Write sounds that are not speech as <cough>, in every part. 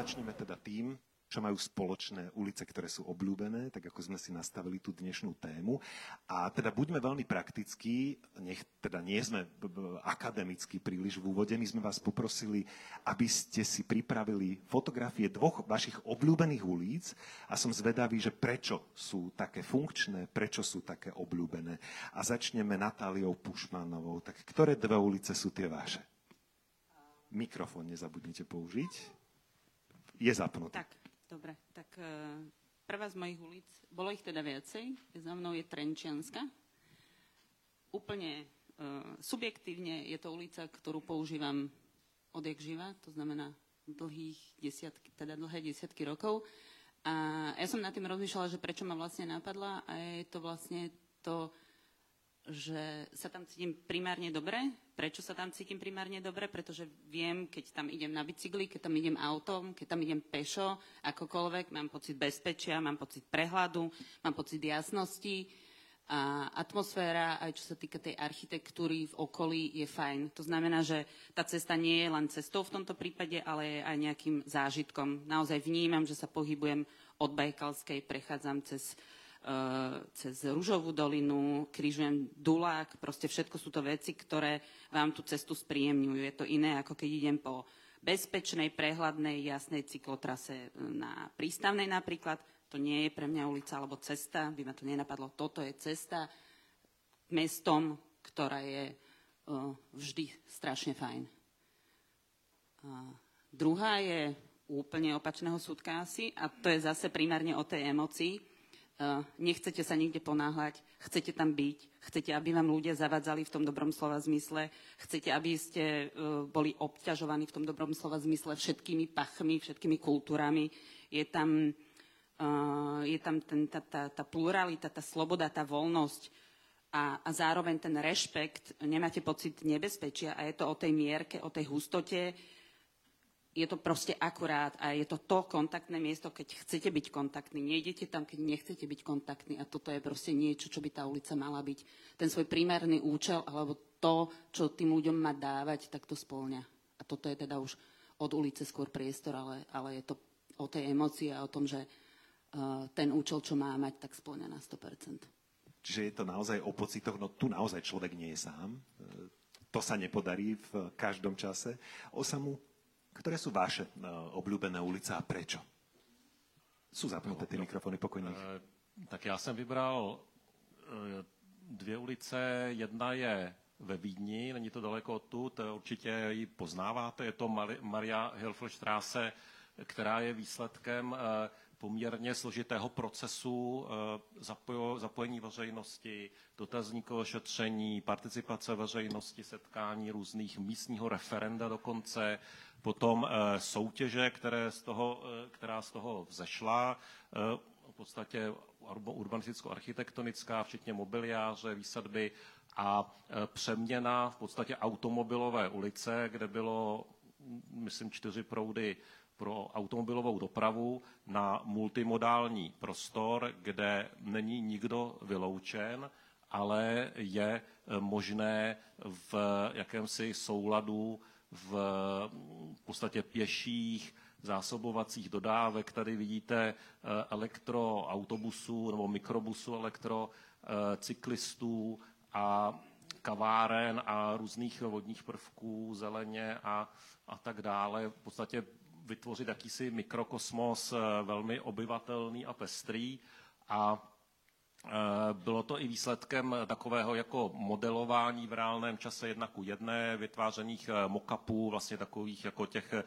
začneme teda tým, čo majú spoločné ulice, ktoré sú obľúbené, tak ako sme si nastavili tú dnešnú tému. A teda buďme veľmi praktickí, nech teda nie sme akademicky príliš v úvode, my sme vás poprosili, aby ste si pripravili fotografie dvoch vašich obľúbených ulic a som zvedavý, že prečo sú také funkčné, prečo sú také obľúbené. A začneme Natáliou Pušmanovou. Tak ktoré dve ulice sú tie vaše? Mikrofón nezabudnite použiť. Je zapnutý. Tak. Dobre, tak uh, prvá z mojich ulic, bolo ich teda viacej, za mnou je Trenčianska. Úplne uh, subjektívne je to ulica, ktorú používam odjak živa, to znamená dlhých desiatky, teda dlhé desiatky rokov. A ja som nad tým rozmýšľala, že prečo ma vlastne napadla a je to vlastne to, že sa tam cítim primárne dobre. Prečo sa tam cítim primárne dobre? Pretože viem, keď tam idem na bicykli, keď tam idem autom, keď tam idem pešo, akokoľvek, mám pocit bezpečia, mám pocit prehľadu, mám pocit jasnosti a atmosféra, aj čo sa týka tej architektúry v okolí, je fajn. To znamená, že tá cesta nie je len cestou v tomto prípade, ale je aj nejakým zážitkom. Naozaj vnímam, že sa pohybujem od Bajkalskej, prechádzam cez Eh, cez Ružovú dolinu, križujem Dulák, proste všetko sú to veci, ktoré vám tú cestu spríjemňujú. Je to iné, ako keď idem po bezpečnej, prehľadnej, jasnej cyklotrase na prístavnej napríklad. To nie je pre mňa ulica alebo cesta, by ma to nenapadlo. Toto je cesta mestom, ktorá je uh, vždy strašne fajn. Uh, druhá je úplne opačného súdka asi a to je zase primárne o tej emocii nechcete sa nikde ponáhľať, chcete tam byť, chcete, aby vám ľudia zavadzali v tom dobrom slova zmysle, chcete, aby ste eh, boli obťažovaní v tom dobrom slova zmysle všetkými pachmi, všetkými kultúrami. Je tam, eh, je tam ten, tá, tá, tá pluralita, tá sloboda, tá voľnosť a, a zároveň ten rešpekt. Nemáte pocit nebezpečia a je to o tej mierke, o tej hustote, je to proste akurát a je to to kontaktné miesto, keď chcete byť kontaktní. Nejdete tam, keď nechcete byť kontaktní a toto je proste niečo, čo by tá ulica mala byť. Ten svoj primárny účel alebo to, čo tým ľuďom má dávať, tak to spolňa. A toto je teda už od ulice skôr priestor, ale, ale je to o tej emocii a o tom, že uh, ten účel, čo má mať, tak spolňa na 100%. Čiže je to naozaj o pocitoch, no tu naozaj človek nie je sám. E, to sa nepodarí v každom čase. Osamu ktoré sú vaše uh, obľúbené ulice a prečo? Sú zapnuté ty mikrofony pokojných. Uh, tak já jsem vybral uh, dvě ulice. Jedna je ve Vídni, není to daleko odtud, určitě ji poznáváte, je to Maria Hilfelstraße, která je výsledkem poměrně složitého procesu zapojení veřejnosti, dotazníkového šetření, participace veřejnosti, setkání různých místního referenda dokonce, Potom eh, soutěže, které z toho, eh, která z toho vzešla, eh, v podstatě urbanisticko-architektonická, včetně mobiliáře, výsadby a přeměna v podstatě automobilové ulice, kde bylo, myslím, čtyři proudy pro automobilovou dopravu na multimodální prostor, kde není nikdo vyloučen, ale je možné v jakémsi souladu v podstatě pěších zásobovacích dodávek. Tady vidíte eh, elektroautobusů nebo mikrobusu elektrocyklistů eh, a kaváren a různých vodních prvků, zeleně a, a tak dále. V podstatě vytvořit jakýsi mikrokosmos eh, velmi obyvatelný a pestrý. A bylo to i výsledkem takového jako modelování v reálném čase jedna ku jedné, vytvářených eh, mockupů, vlastně takových jako těch eh,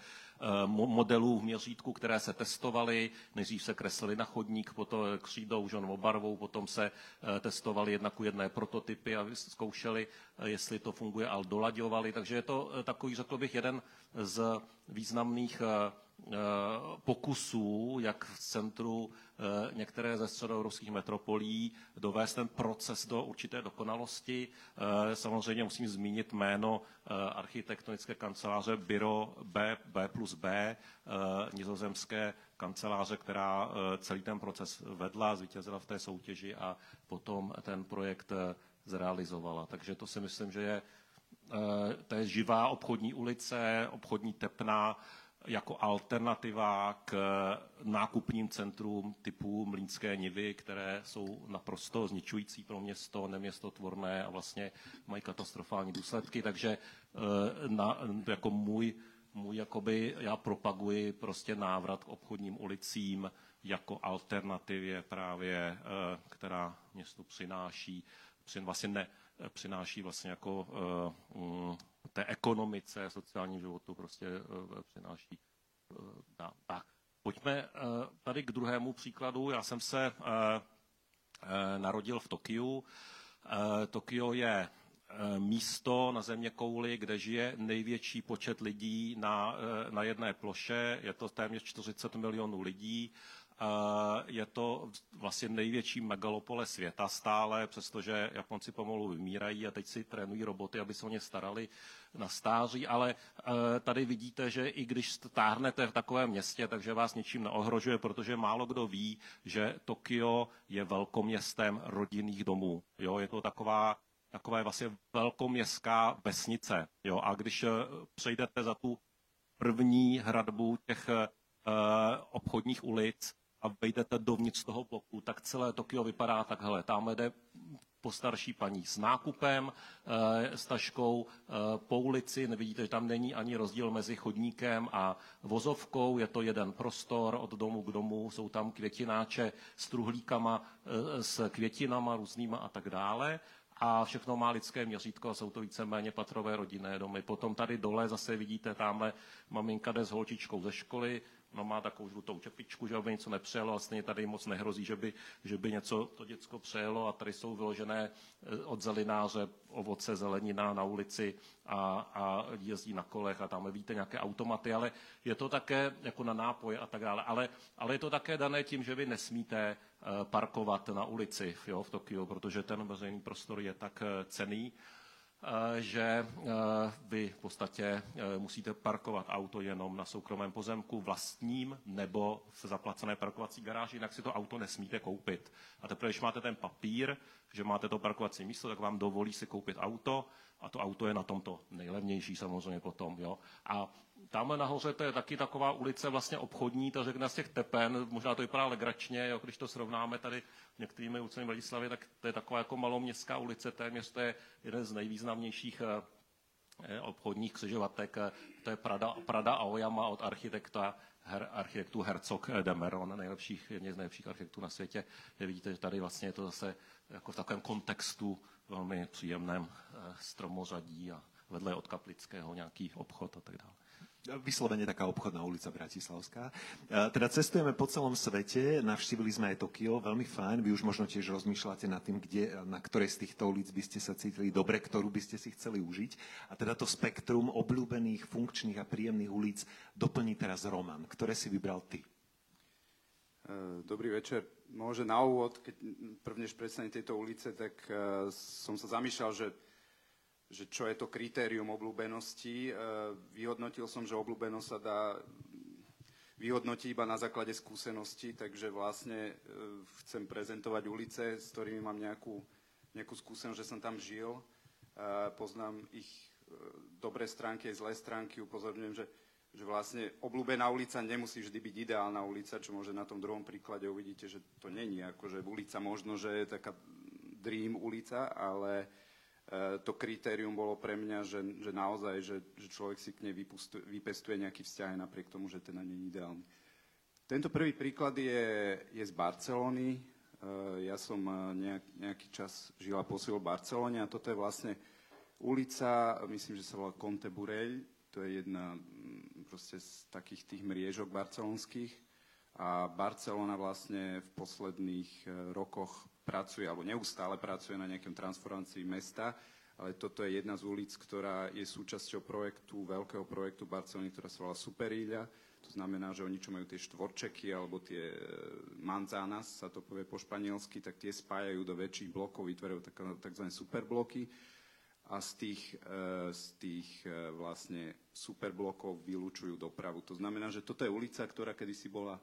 modelů v měřítku, které se testovaly. Nejdřív se kreslili na chodník, potom křídou, že barvou, potom se testovaly jedna ku jedné prototypy a zkoušeli, jestli to funguje, ale dolaďovali. Takže je to takový, řekl bych, jeden z významných pokusů, jak v centru Eh, některé ze středoevropských metropolí dovést ten proces do určité dokonalosti. Eh, samozřejmě musím zmínit jméno eh, architektonické kanceláře Biro B, B plus B, nizozemské kanceláře, která celý ten proces vedla, zvítězila v té soutěži a potom ten projekt zrealizovala. Takže to si myslím, že je, to je živá obchodní ulice, obchodní tepna, jako alternativa k nákupním centrům typu Mlínské nivy, které jsou naprosto zničující pro město, neměstotvorné a vlastně mají katastrofální důsledky. Takže na, jako můj, můj jakoby, já propaguji prostě návrat k obchodním ulicím jako alternativě právě, která městu přináší, vlastně ne, přináší vlastně jako uh, té ekonomice, sociálním životu prostě uh, přináší. Uh, tak. Pojďme uh, tady k druhému příkladu. Já jsem se narodil v Tokiu. Tokio je místo na země kouli, kde žije největší počet lidí na, na jedné ploše. Je to téměř 40 milionů lidí je to vlastně největší megalopole světa stále, přestože Japonci pomalu vymírají a teď si trénují roboty, aby se o ně starali na stáří, ale e, tady vidíte, že i když stáhnete v takovém městě, takže vás ničím neohrožuje, protože málo kdo ví, že Tokio je velkoměstem rodinných domů. Jo, je to taková taková vlastně velkoměstská vesnice. Jo, a když e, přejdete za tu první hradbu těch uh, obchodních ulic, a vejdete dovnitř toho bloku, tak celé Tokio vypadá takhle. Tam jde postarší paní s nákupem, e, s taškou e, po ulici. Nevidíte, že tam není ani rozdíl mezi chodníkem a vozovkou. Je to jeden prostor od domu k domu. Jsou tam květináče s truhlíkama, e, s květinama různýma a tak dále a všechno má lidské měřítko jsou to víceméně patrové rodinné domy. Potom tady dole zase vidíte, tamhle maminka jde s holčičkou ze školy, no má takovou žlutou čepičku, že aby něco nepřejelo a stejně tady moc nehrozí, že by, že by něco to děcko přejelo a tady jsou vyložené eh, od zelináře ovoce, zelenina na ulici a, a jezdí na kolech a tam víte nějaké automaty, ale je to také jako na nápoje a tak dále. Ale, ale je to také dané tím, že vy nesmíte eh, parkovat na ulici jo, v Tokiu, protože ten veřejný prostor je tak eh, cený že eh, vy v podstatě eh, musíte parkovat auto jenom na soukromém pozemku vlastním nebo v zaplacené parkovací garáži, jinak si to auto nesmíte koupit. A teprve, když máte ten papír, že máte to parkovací místo, tak vám dovolí si koupit auto a to auto je na tomto nejlevnější samozřejmě potom. Jo. A tam nahoře to je taky taková ulice vlastně obchodní, to řekne z těch tepen, možná to vypadá legračně, jo, když to srovnáme tady některými ulicemi Vladislavy, tak to je taková jako maloměstská ulice, téměř to je jeden z nejvýznamnějších eh, eh, obchodních křižovatek, eh, to je Prada, Prada Aoyama od architekta her, architektů Herzog Demeron, nejlepších, jedně z nejlepších architektů na světě. Kde vidíte, že tady vlastně je to zase jako v takovém kontextu velmi příjemném stromořadí a vedle od Kaplického nějaký obchod a tak dále vyslovene taká obchodná ulica Bratislavská. Teda cestujeme po celom svete, navštívili sme aj Tokio, veľmi fajn. Vy už možno tiež rozmýšľate nad tým, kde, na ktorej z týchto ulic by ste sa cítili dobre, ktorú by ste si chceli užiť. A teda to spektrum obľúbených, funkčných a príjemných ulic doplní teraz Roman. Ktoré si vybral ty? E, dobrý večer. Môže na úvod, keď prvnež predstavím tieto ulice, tak e, som sa zamýšľal, že že čo je to kritérium obľúbenosti. E, vyhodnotil som, že obľúbenosť sa dá vyhodnotiť iba na základe skúsenosti, takže vlastne chcem prezentovať ulice, s ktorými mám nejakú, nejakú skúsenosť, že som tam žil. Poznám ich dobré stránky aj zlé stránky. Upozorňujem, že, že vlastne obľúbená ulica nemusí vždy byť ideálna ulica, čo môže na tom druhom príklade uvidíte, že to není akože ulica možno, že je taká dream ulica, ale E, to kritérium bolo pre mňa, že, že naozaj, že, že človek si k nej vypustuje, vypestuje nejaký vzťah napriek tomu, že ten je ideálny. Tento prvý príklad je, je z Barcelony. E, ja som e, nejak, nejaký čas žil a posil v Barcelone a toto je vlastne ulica, myslím, že sa volá Conte Burell. To je jedna proste z takých tých mriežok barcelonských. A Barcelona vlastne v posledných rokoch pracuje, alebo neustále pracuje na nejakom transformácii mesta, ale toto je jedna z ulic, ktorá je súčasťou projektu, veľkého projektu Barcelony, ktorá sa volá Superíľa. To znamená, že oni, čo majú tie štvorčeky alebo tie e, manzanas, sa to povie po španielsky, tak tie spájajú do väčších blokov, vytvárajú tzv. superbloky a z tých, e, z tých e, vlastne superblokov vylúčujú dopravu. To znamená, že toto je ulica, ktorá kedysi bola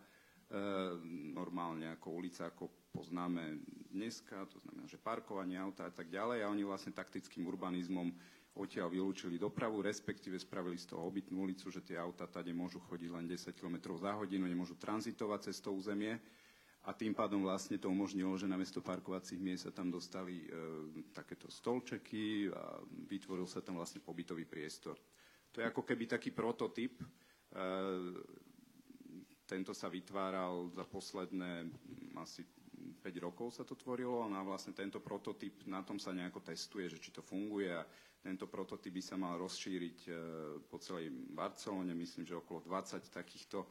normálne ako ulica, ako poznáme dneska, to znamená, že parkovanie auta a tak ďalej a oni vlastne taktickým urbanizmom odtiaľ vylúčili dopravu, respektíve spravili z toho obytnú ulicu, že tie auta tady môžu chodiť len 10 km za hodinu, nemôžu tranzitovať cez to územie a tým pádom vlastne to umožnilo, že namiesto parkovacích miest sa tam dostali e, takéto stolčeky a vytvoril sa tam vlastne pobytový priestor. To je ako keby taký prototyp. E, tento sa vytváral za posledné asi 5 rokov sa to tvorilo a vlastne tento prototyp, na tom sa nejako testuje, že či to funguje a tento prototyp by sa mal rozšíriť e, po celej Barcelone, myslím, že okolo 20 takýchto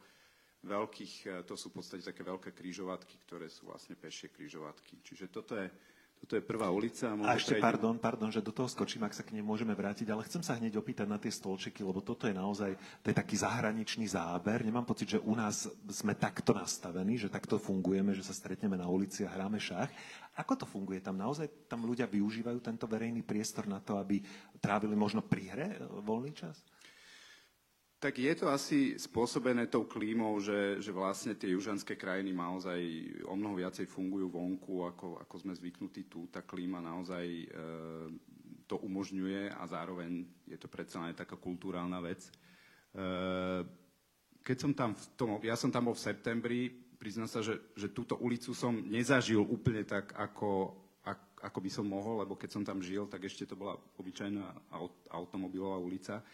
veľkých, e, to sú v podstate také veľké krížovatky, ktoré sú vlastne pešie krížovatky. Čiže toto je toto je prvá ulica. A ešte, prejde... pardon, pardon, že do toho skočím, ak sa k nej môžeme vrátiť, ale chcem sa hneď opýtať na tie stolčeky, lebo toto je naozaj, to je taký zahraničný záber. Nemám pocit, že u nás sme takto nastavení, že takto fungujeme, že sa stretneme na ulici a hráme šach. Ako to funguje tam? Naozaj tam ľudia využívajú tento verejný priestor na to, aby trávili možno pri hre voľný čas? Tak je to asi spôsobené tou klímou, že, že vlastne tie južanské krajiny naozaj o mnoho viacej fungujú vonku, ako, ako sme zvyknutí tu. Tá klíma naozaj e, to umožňuje a zároveň je to predsa len taká kulturálna vec. E, keď som tam v tom, ja som tam bol v septembri, priznám sa, že, že túto ulicu som nezažil úplne tak, ako, ako by som mohol, lebo keď som tam žil, tak ešte to bola obyčajná automobilová ulica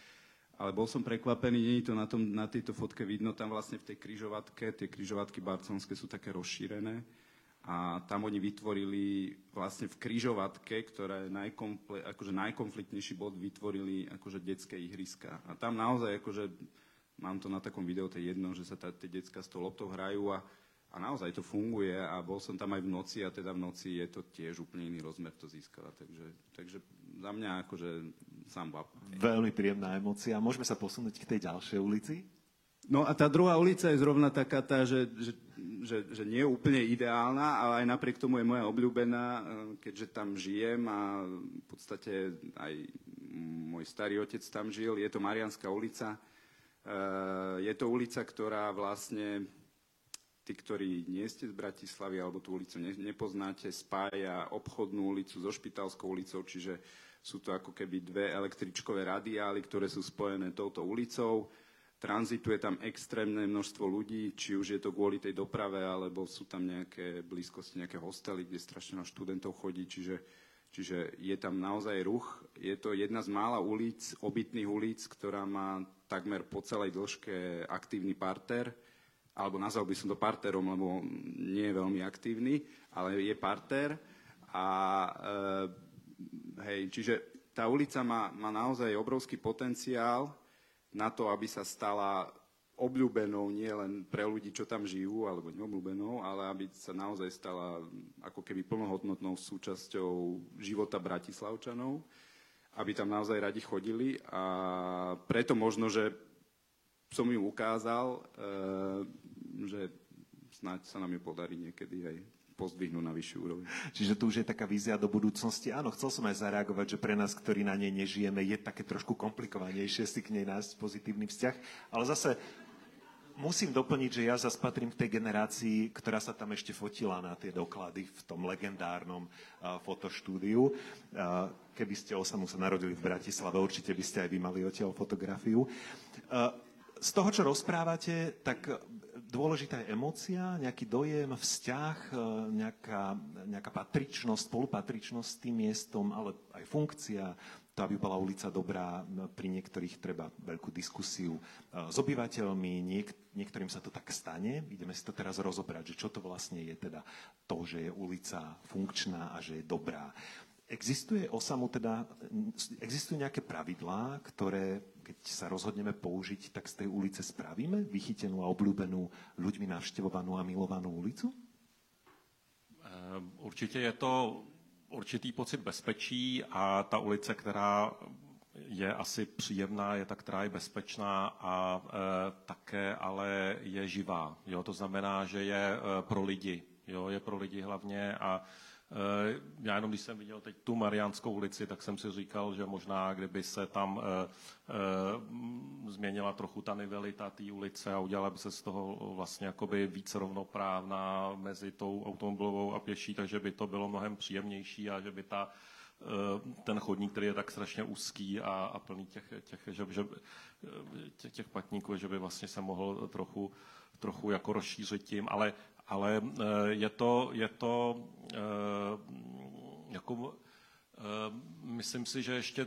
ale bol som prekvapený, nie je to na, tom, na tejto fotke vidno, tam vlastne v tej kryžovatke, tie kryžovatky barcelonské sú také rozšírené a tam oni vytvorili vlastne v kryžovatke, ktorá je najkomple, akože najkonfliktnejší bod, vytvorili akože detské ihriska. A tam naozaj akože, mám to na takom videu, to je jedno, že sa tie detská s tou loptou hrajú a a naozaj to funguje a bol som tam aj v noci a teda v noci je to tiež úplne iný rozmer to získava. Takže, takže za mňa akože sám bab. Veľmi príjemná emocia. Môžeme sa posunúť k tej ďalšej ulici? No a tá druhá ulica je zrovna taká tá, že, že, že, že nie je úplne ideálna, ale aj napriek tomu je moja obľúbená, eh, keďže tam žijem a v podstate aj môj starý otec tam žil. Je to Marianská ulica. Eh, je to ulica, ktorá vlastne tí, ktorí nie ste z Bratislavy alebo tú ulicu ne, nepoznáte, spája obchodnú ulicu so Špitalskou ulicou, čiže sú to ako keby dve električkové radiály, ktoré sú spojené touto ulicou. Tranzituje tam extrémne množstvo ľudí, či už je to kvôli tej doprave, alebo sú tam nejaké blízkosti, nejaké hostely, kde strašne na študentov chodí, čiže, čiže je tam naozaj ruch. Je to jedna z mála ulic, obytných ulic, ktorá má takmer po celej dĺžke aktívny parter alebo nazval by som to parterom, lebo nie je veľmi aktívny, ale je parter. A e, hej, čiže tá ulica má, má naozaj obrovský potenciál na to, aby sa stala obľúbenou nie len pre ľudí, čo tam žijú, alebo neobľúbenou, ale aby sa naozaj stala ako keby plnohodnotnou súčasťou života Bratislavčanov, aby tam naozaj radi chodili a preto možno, že som ju ukázal, e, že snáď sa nám ju podarí niekedy aj pozdvihnúť na vyššiu úroveň. Čiže tu už je taká vízia do budúcnosti. Áno, chcel som aj zareagovať, že pre nás, ktorí na nej nežijeme, je také trošku komplikovanejšie si k nej nájsť pozitívny vzťah. Ale zase musím doplniť, že ja zase patrím k tej generácii, ktorá sa tam ešte fotila na tie doklady v tom legendárnom uh, fotoštúdiu. Uh, keby ste osamu sa narodili v Bratislave, určite by ste aj vy mali odtiaľ fotografiu. Uh, z toho, čo rozprávate, tak dôležitá je emócia, nejaký dojem, vzťah, e, nejaká, nejaká patričnosť, spolupatričnosť s tým miestom, ale aj funkcia, to, aby bola ulica dobrá, pri niektorých treba veľkú diskusiu e, s obyvateľmi, niek- niektorým sa to tak stane. Ideme si to teraz rozobrať, že čo to vlastne je teda to, že je ulica funkčná a že je dobrá. Existuje osamu teda, existujú nejaké pravidlá, ktoré, keď sa rozhodneme použiť, tak z tej ulice spravíme? Vychytenú a obľúbenú, ľuďmi navštevovanú a milovanú ulicu? Ehm, určitě je to určitý pocit bezpečí a ta ulice, která je asi příjemná, je ta, která je bezpečná a e, také ale je živá. Jo? To znamená, že je e, pro lidi. Jo? Je pro lidi hlavně a Eh, já jenom, když jsem viděl teď tu Mariánskou ulici, tak jsem si říkal, že možná, kdyby se tam eh, eh, změnila trochu ta nivelita té ulice a udělala by se z toho vlastně jakoby víc rovnoprávná mezi tou automobilovou a pěší, takže by to bylo mnohem příjemnější a že by ta ten chodník, který je tak strašně úzký a, a plný těch, těch, že, že, těch, těch patníků, že by vlastně se mohl trochu, trochu jako rozšířit tím, ale, ale je to, je to jako, myslím si, že ještě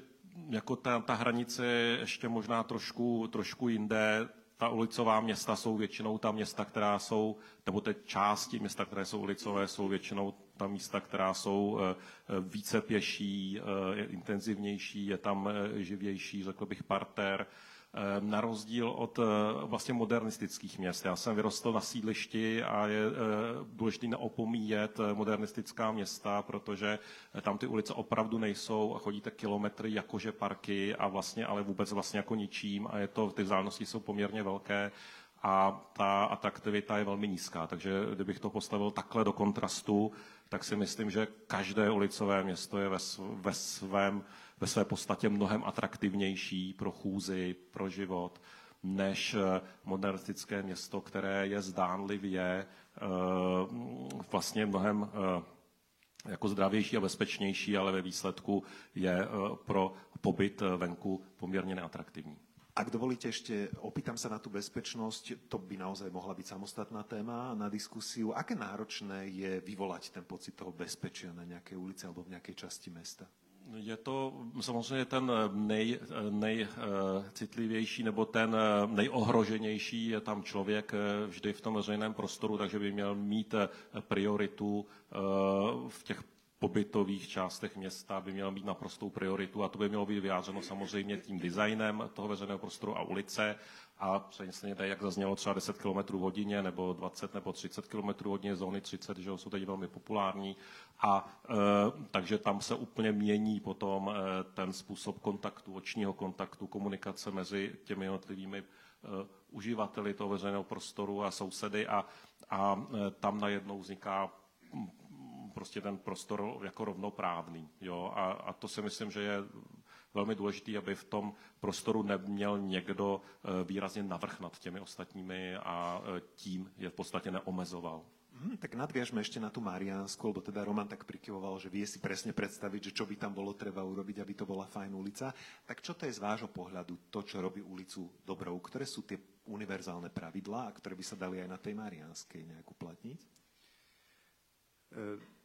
jako ta, ta hranice je ještě možná trošku, trošku jinde. Ta ulicová města jsou většinou ta města, která jsou, nebo ty části města, které jsou ulicové, jsou většinou ta místa, která jsou eh, více pěší, eh, intenzivnější, je tam eh, živější, řekl bych, parter, na rozdíl od eh, vlastně modernistických měst. Já jsem vyrostl na sídlišti a je eh, důležité neopomíjet eh, modernistická města, protože tam ty ulice opravdu nejsou a chodíte kilometry jakože parky a vlastně ale vůbec vlastně jako ničím a je to, ty vzdálenosti jsou poměrně velké a ta atraktivita je velmi nízká. Takže kdybych to postavil takhle do kontrastu, tak si myslím, že každé ulicové město je ve, ve svém ve své podstatě mnohem atraktivnější pro chůzi, pro život, než eh, modernistické město, které je zdánlivě eh, vlastně mnohem eh, jako zdravější a bezpečnější, ale ve výsledku je pro pobyt venku poměrně neatraktivní. Ak dovolíte ešte, opýtam sa na tú bezpečnosť, to by naozaj mohla byť samostatná téma na diskusiu. Aké náročné je vyvolať ten pocit toho bezpečia na nejakej ulici alebo v nejakej časti mesta? Je to samozřejmě ten nej, nejcitlivější nebo ten nejohroženější je tam člověk vždy v tom veřejném prostoru, takže by měl mít prioritu v těch pobytových částech města by měl mít naprostou prioritu a to by mělo být vyjádřeno samozřejmě tím designem toho veřejného prostoru a ulice a přesně tady, jak zaznělo, třeba 10 km hodině nebo 20 nebo 30 km hodině, zóny 30, že jsou teď velmi populární a e, takže tam se úplně mění potom e, ten způsob kontaktu, očního kontaktu, komunikace mezi těmi jednotlivými e, uživateli toho veřejného prostoru a sousedy a, a e, tam najednou vzniká prostě ten prostor jako rovnoprávný. Jo? A, a to si myslím, že je velmi důležité, aby v tom prostoru neměl někdo eh, výrazně navrh nad těmi ostatními a eh, tím je v podstatě neomezoval. Hmm, tak nadviažme ešte na tú Mariánsku, lebo teda Roman tak prikyvoval, že vie si presne predstaviť, že čo by tam bolo treba urobiť, aby to bola fajn ulica. Tak čo to je z vášho pohľadu to, čo robí ulicu dobrou? Ktoré sú tie univerzálne pravidlá, a ktoré by sa dali aj na tej Mariánskej nejak uplatniť? E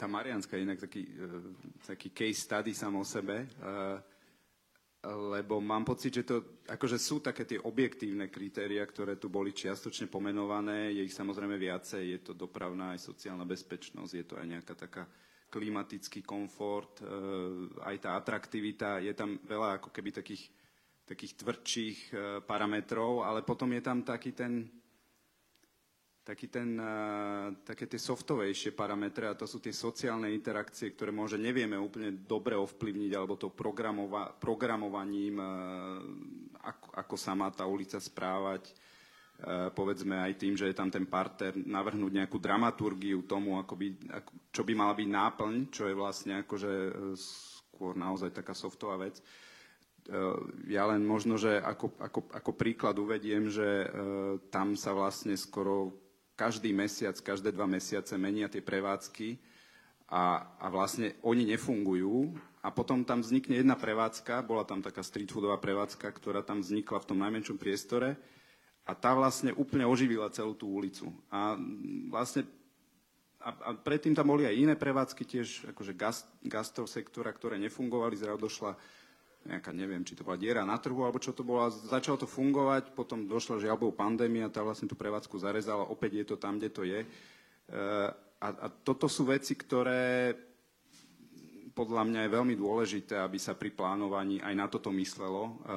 tá Marianská je inak taký, e, taký case study sám o sebe, e, lebo mám pocit, že to, akože sú také tie objektívne kritéria, ktoré tu boli čiastočne pomenované, je ich samozrejme viacej, je to dopravná aj sociálna bezpečnosť, je to aj nejaká taká klimatický komfort, e, aj tá atraktivita, je tam veľa ako keby takých, takých tvrdších parametrov, ale potom je tam taký ten, taký ten, také tie softovejšie parametre a to sú tie sociálne interakcie, ktoré môže nevieme úplne dobre ovplyvniť alebo to programova- programovaním, ako, ako sa má tá ulica správať, povedzme aj tým, že je tam ten parter, navrhnúť nejakú dramaturgiu tomu, ako by, ako, čo by mala byť náplň, čo je vlastne akože skôr naozaj taká softová vec. Ja len možno, že ako, ako, ako príklad uvediem, že tam sa vlastne skoro každý mesiac, každé dva mesiace menia tie prevádzky a, a vlastne oni nefungujú a potom tam vznikne jedna prevádzka, bola tam taká street foodová prevádzka, ktorá tam vznikla v tom najmenšom priestore a tá vlastne úplne oživila celú tú ulicu. A vlastne a, a predtým tam boli aj iné prevádzky tiež, akože gast, gastrosektora, ktoré nefungovali, zrazu došla nejaká, neviem, či to bola diera na trhu, alebo čo to bolo. Začalo to fungovať, potom došla žiaľbou pandémia, tá vlastne tú prevádzku zarezala, opäť je to tam, kde to je. E, a, a toto sú veci, ktoré podľa mňa je veľmi dôležité, aby sa pri plánovaní aj na toto myslelo, e,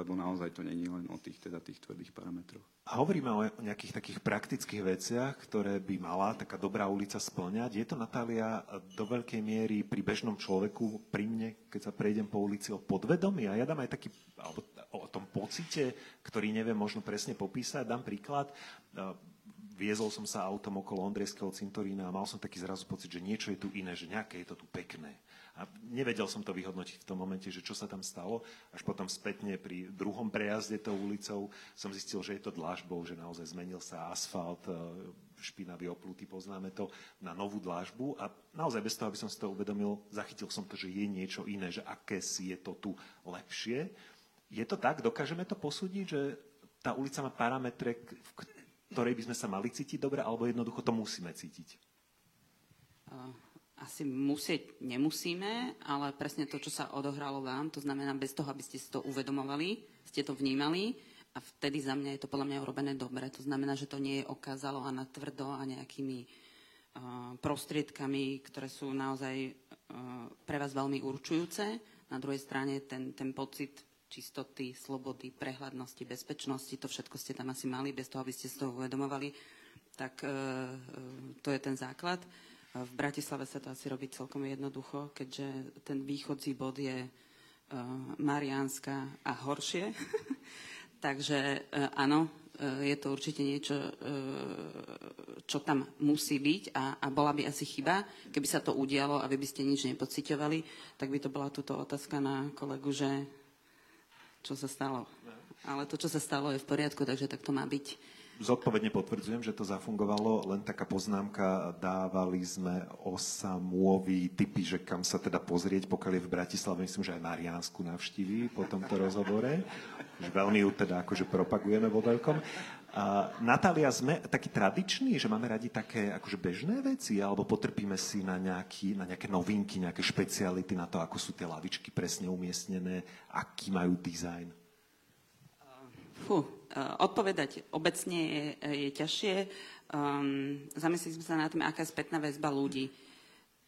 lebo naozaj to není len o tých, teda tých tvrdých parametroch. A hovoríme o nejakých takých praktických veciach, ktoré by mala taká dobrá ulica splňať. Je to, Natália, do veľkej miery pri bežnom človeku, pri mne, keď sa prejdem po ulici o podvedomí a ja dám aj taký, o tom pocite, ktorý neviem možno presne popísať. Dám príklad. Viezol som sa autom okolo Ondrejského cintorína a mal som taký zrazu pocit, že niečo je tu iné, že nejaké je to tu pekné. A nevedel som to vyhodnotiť v tom momente, že čo sa tam stalo. Až potom spätne pri druhom prejazde tou ulicou som zistil, že je to dlažbou, že naozaj zmenil sa asfalt, e, špinavý oplutý, poznáme to, na novú dlažbu. A naozaj bez toho, aby som si to uvedomil, zachytil som to, že je niečo iné, že aké si je to tu lepšie. Je to tak? Dokážeme to posúdiť, že tá ulica má parametre, ktorej by sme sa mali cítiť dobre, alebo jednoducho to musíme cítiť? asi musieť nemusíme, ale presne to, čo sa odohralo vám, to znamená bez toho, aby ste si to uvedomovali, ste to vnímali a vtedy za mňa je to podľa mňa urobené dobre. To znamená, že to nie je okázalo a natvrdo a nejakými prostriedkami, ktoré sú naozaj pre vás veľmi určujúce. Na druhej strane ten, ten pocit čistoty, slobody, prehľadnosti, bezpečnosti, to všetko ste tam asi mali, bez toho, aby ste si to uvedomovali, tak uh, to je ten základ. V Bratislave sa to asi robí celkom jednoducho, keďže ten východzí bod je uh, Mariánska a horšie. <laughs> Takže áno, je to určite niečo, čo tam musí byť a, a bola by asi chyba, keby sa to udialo a vy by ste nič nepociťovali, tak by to bola túto otázka na kolegu, že čo sa stalo. Ale to, čo sa stalo, je v poriadku, takže tak to má byť zodpovedne potvrdzujem, že to zafungovalo. Len taká poznámka, dávali sme osamôvy typy, že kam sa teda pozrieť, pokiaľ je v Bratislave, myslím, že aj Mariansku navštíví po tomto rozhovore. Veľmi ju teda akože propagujeme vo veľkom. A Natália, sme takí tradiční, že máme radi také akože bežné veci, alebo potrpíme si na, nejaký, na nejaké novinky, nejaké špeciality, na to, ako sú tie lavičky presne umiestnené, aký majú dizajn? Fú, Eh, odpovedať obecne je, je ťažšie. Um, zamysleli sme sa na tým, aká je spätná väzba ľudí.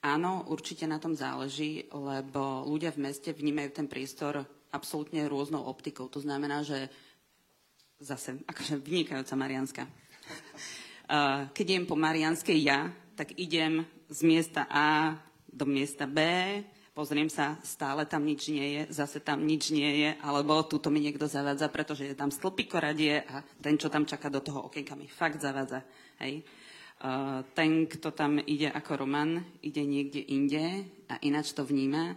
Áno, určite na tom záleží, lebo ľudia v meste vnímajú ten priestor absolútne rôznou optikou. To znamená, že zase, akože vynikajúca Marianska. <laughs> Uh, keď idem po Marianskej ja, tak idem z miesta A do miesta B, pozriem sa, stále tam nič nie je, zase tam nič nie je, alebo túto mi niekto zavádza, pretože je tam stĺpikoradie a ten, čo tam čaká do toho okienka, mi fakt zavádza. Hej. Uh, ten, kto tam ide ako Roman, ide niekde inde a ináč to vníma.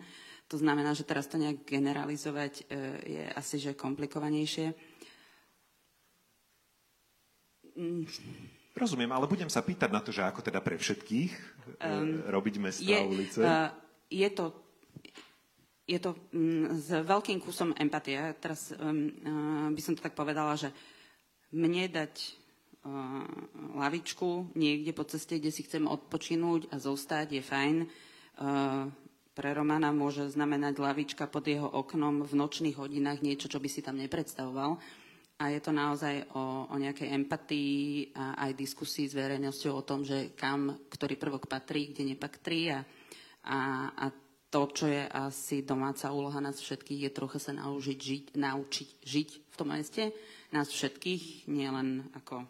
To znamená, že teraz to nejak generalizovať uh, je asi že komplikovanejšie. Mm. Rozumiem, ale budem sa pýtať na to, že ako teda pre všetkých um, robiť mesta je, a ulice. Uh, je to je to mm, s veľkým kusom empatie. Teraz um, uh, by som to tak povedala, že mne dať uh, lavičku niekde po ceste, kde si chcem odpočinúť a zostať, je fajn. Uh, pre Romana môže znamenať lavička pod jeho oknom v nočných hodinách niečo, čo by si tam nepredstavoval. A je to naozaj o, o nejakej empatii a aj diskusii s verejnosťou o tom, že kam ktorý prvok patrí, kde nepatrí a, a, a to, čo je asi domáca úloha nás všetkých, je trocha sa naučiť žiť, naučiť žiť v tom meste. Nás všetkých, nielen ako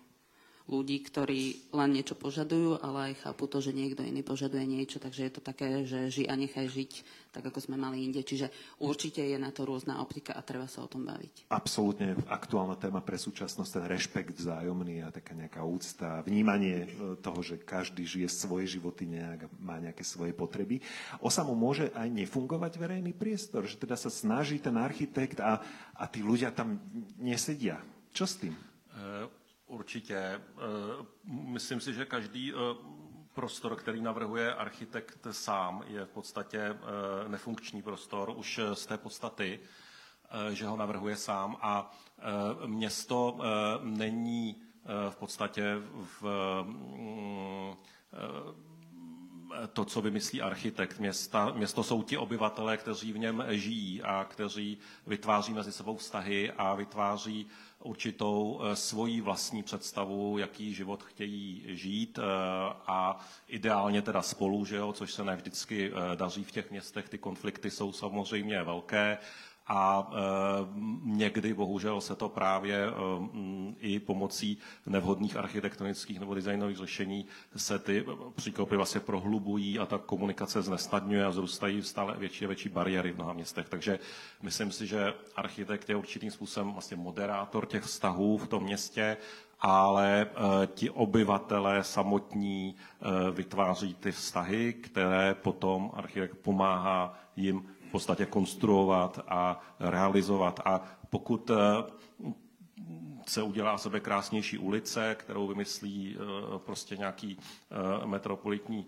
ľudí, ktorí len niečo požadujú, ale aj chápu to, že niekto iný požaduje niečo, takže je to také, že ži a nechaj žiť, tak ako sme mali inde. Čiže určite je na to rôzna optika a treba sa o tom baviť. Absolútne aktuálna téma pre súčasnosť, ten rešpekt vzájomný a taká nejaká úcta, vnímanie e, toho, že každý žije svoje životy nejak, má nejaké svoje potreby. Osamu môže aj nefungovať verejný priestor, že teda sa snaží ten architekt a, a tí ľudia tam nesedia. Čo s tým? Uh Určitě. Eh, myslím si, že každý eh, prostor, který navrhuje architekt sám, je v podstatě eh, nefunkční prostor už z té podstaty, že ho navrhuje sám a město není v podstatě v to, co vymyslí architekt. Města, město jsou ti obyvatelé, kteří v něm žijí a kteří vytváří mezi sebou vztahy a vytváří určitou eh, svoji vlastní představu, jaký život chtějí žít eh, a ideálně teda spolu, že jo, což se ne vždycky eh, daří v těch městech. Ty konflikty jsou samozřejmě velké a někdy bohužel se to právě i pomocí nevhodných architektonických nebo designových řešení se ty příkopy vlastně prohlubují a ta komunikace znesnadňuje a zrůstají stále větší a větší bariéry v mnoha městech. Takže myslím si, že architekt je určitým způsobem vlastně moderátor těch vztahů v tom městě ale eh, ti obyvatelé samotní eh, vytváří ty vztahy, které potom architekt pomáhá jim podstatě konstruovat a realizovat. A pokud eh, se udělá sebe krásnější ulice, kterou vymyslí prostě nějaký metropolitní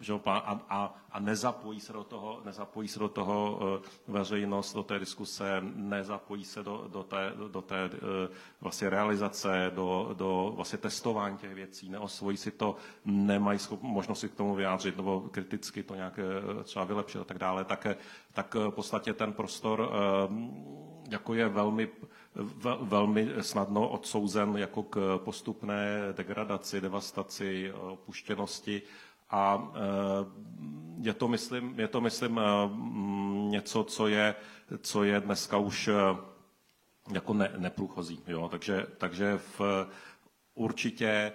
že, a, a, a nezapojí se do toho, nezapojí se do toho uh, veřejnost, do té diskuse, nezapojí se do, do té, do té uh, vlastně realizace, do, do vlastně testování těch věcí, neosvojí si to, nemají schop, možnost si k tomu vyjádřit nebo kriticky to nějak třeba vylepšit a tak dále, tak, tak v podstatě ten prostor jako je velmi, velmi snadno odsouzen jako k postupné degradaci, devastaci, opuštěnosti a eh, je to, myslím, je to, myslím eh, něco, co je, co je dneska už eh, jako ne, neprůchozí. Jo? Takže, takže v, určitě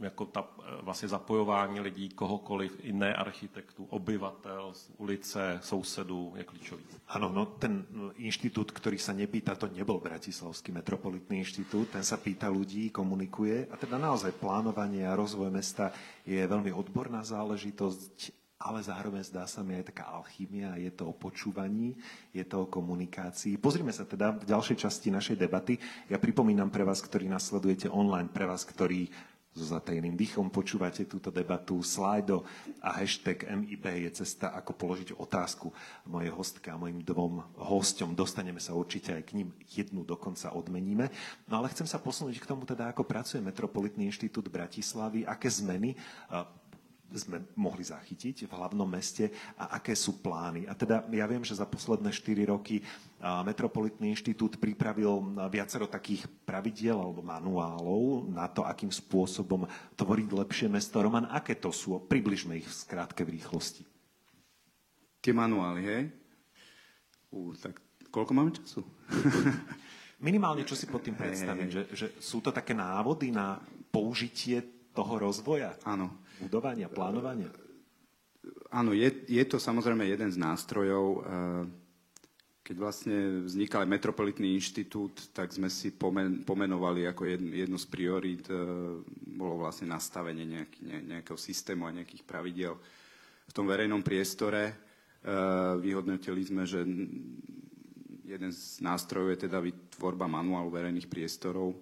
jako ta, vlastně zapojování lidí, kohokoliv, iné architektů, obyvatel, ulice, sousedů je klíčový. Áno, no ten inštitút, ktorý sa nepýta, to nebol Bratislavský metropolitný inštitút, ten sa pýta ľudí, komunikuje a teda naozaj plánovanie a rozvoj mesta je veľmi odborná záležitosť, ale zároveň zdá sa mi aj taká alchymia, je to o počúvaní, je to o komunikácii. Pozrime sa teda v ďalšej časti našej debaty. Ja pripomínam pre vás, ktorí nasledujete online, pre vás, ktorí so zatajeným dýchom počúvate túto debatu. Slajdo a hashtag MIB je cesta, ako položiť otázku mojej hostke a mojim dvom hosťom. Dostaneme sa určite aj k ním, jednu dokonca odmeníme. No ale chcem sa posunúť k tomu teda, ako pracuje Metropolitný inštitút Bratislavy, aké zmeny sme mohli zachytiť v hlavnom meste a aké sú plány. A teda ja viem, že za posledné 4 roky Metropolitný inštitút pripravil viacero takých pravidiel alebo manuálov na to, akým spôsobom tvoriť lepšie mesto. Roman, aké to sú? Približme ich v skrátke v rýchlosti. Tie manuály, hej? Ú, tak koľko máme času? <laughs> Minimálne, čo si pod tým predstaviť? Že, že sú to také návody na použitie toho rozvoja? Áno budovania, plánovania? Áno, je, je to samozrejme jeden z nástrojov. Eh, keď vlastne vznikal Metropolitný inštitút, tak sme si pomen, pomenovali ako jednu, jednu z priorít, eh, bolo vlastne nastavenie nejaký, ne, nejakého systému a nejakých pravidel v tom verejnom priestore. Eh, vyhodnotili sme, že jeden z nástrojov je teda tvorba manuálu verejných priestorov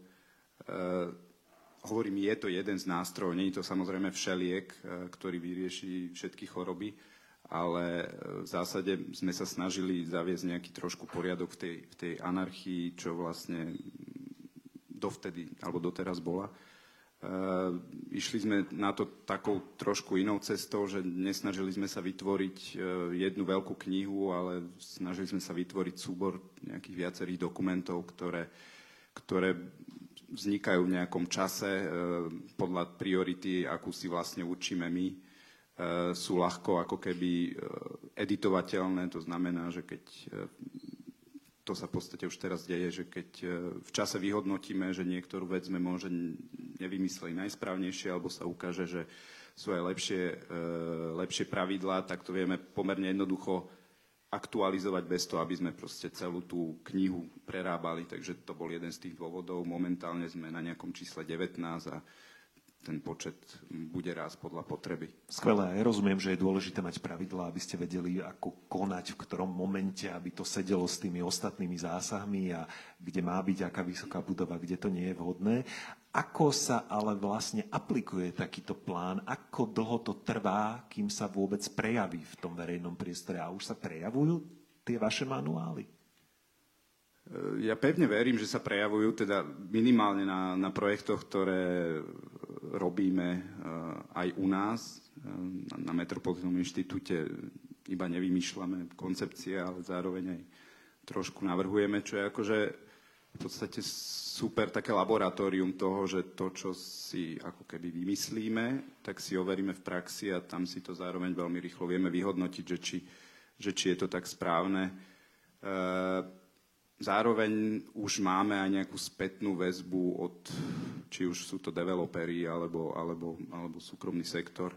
hovorím, je to jeden z nástrojov, nie je to samozrejme všeliek, e, ktorý vyrieši všetky choroby, ale e, v zásade sme sa snažili zaviesť nejaký trošku poriadok v tej, v tej anarchii, čo vlastne dovtedy alebo doteraz bola. Uh, išli sme na to takou trošku inou cestou, že nesnažili sme sa vytvoriť jednu veľkú knihu, ale snažili sme sa vytvoriť súbor nejakých viacerých dokumentov, ktoré, ktoré vznikajú v nejakom čase e, podľa priority, akú si vlastne určíme my, e, sú ľahko ako keby e, editovateľné. To znamená, že keď to sa v podstate už teraz deje, že keď v čase vyhodnotíme, že niektorú vec sme môže nevymysleli najsprávnejšie, alebo sa ukáže, že sú aj lepšie, lepšie pravidlá, tak to vieme pomerne jednoducho aktualizovať bez toho, aby sme proste celú tú knihu prerábali. Takže to bol jeden z tých dôvodov. Momentálne sme na nejakom čísle 19 a ten počet bude raz podľa potreby. Skvelé, ja rozumiem, že je dôležité mať pravidlá, aby ste vedeli, ako konať, v ktorom momente, aby to sedelo s tými ostatnými zásahmi a kde má byť aká vysoká budova, kde to nie je vhodné. Ako sa ale vlastne aplikuje takýto plán? Ako dlho to trvá, kým sa vôbec prejaví v tom verejnom priestore? A už sa prejavujú tie vaše manuály? Ja pevne verím, že sa prejavujú teda minimálne na, na projektoch, ktoré robíme eh, aj u nás. Eh, na Metropolitnom inštitúte iba nevymýšľame koncepcie, ale zároveň aj trošku navrhujeme, čo je akože v podstate super také laboratórium toho, že to, čo si ako keby vymyslíme, tak si overíme v praxi a tam si to zároveň veľmi rýchlo vieme vyhodnotiť, že či, že či je to tak správne Zároveň už máme aj nejakú spätnú väzbu od, či už sú to developeri alebo, alebo, alebo súkromný sektor,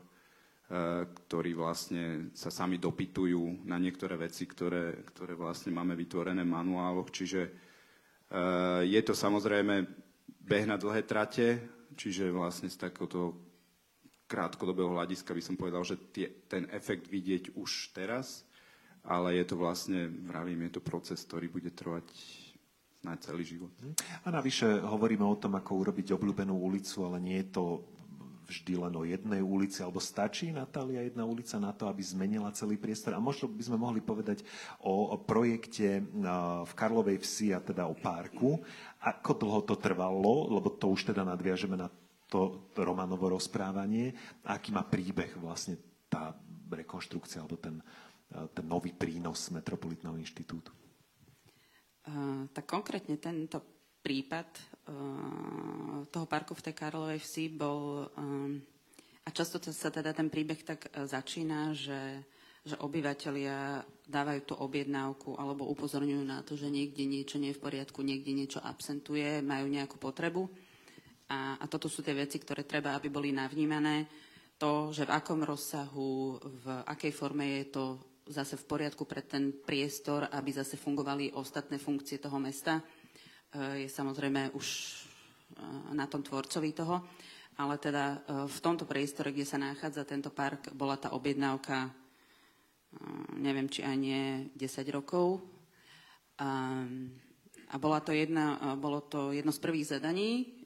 ktorí vlastne sa sami dopytujú na niektoré veci, ktoré, ktoré vlastne máme vytvorené v manuáloch. Čiže je to samozrejme beh na dlhé trate, čiže vlastne z takéhoto krátkodobého hľadiska by som povedal, že tie, ten efekt vidieť už teraz, ale je to vlastne, vravím, je to proces, ktorý bude trvať na celý život. A navyše hovoríme o tom, ako urobiť obľúbenú ulicu, ale nie je to vždy len o jednej ulici, alebo stačí, Natália, jedna ulica na to, aby zmenila celý priestor. A možno by sme mohli povedať o, projekte v Karlovej vsi, a teda o parku. Ako dlho to trvalo, lebo to už teda nadviažeme na to Romanovo rozprávanie. Aký má príbeh vlastne tá rekonštrukcia, alebo ten, ten nový prínos Metropolitného inštitútu? Uh, tak konkrétne tento prípad uh, toho parku v tej Karlovej vsi bol, um, a často sa teda ten príbeh tak uh, začína, že, že obyvateľia dávajú tú objednávku alebo upozorňujú na to, že niekde niečo nie je v poriadku, niekde niečo absentuje, majú nejakú potrebu. A, a toto sú tie veci, ktoré treba, aby boli navnímané. To, že v akom rozsahu, v akej forme je to zase v poriadku pre ten priestor, aby zase fungovali ostatné funkcie toho mesta je samozrejme už eh, na tom tvorcovi toho, ale teda eh, v tomto priestore, kde sa nachádza tento park, bola tá objednávka, neviem, či aj nie 10 rokov. A, a bola to jedna, bolo to jedno z prvých zadaní,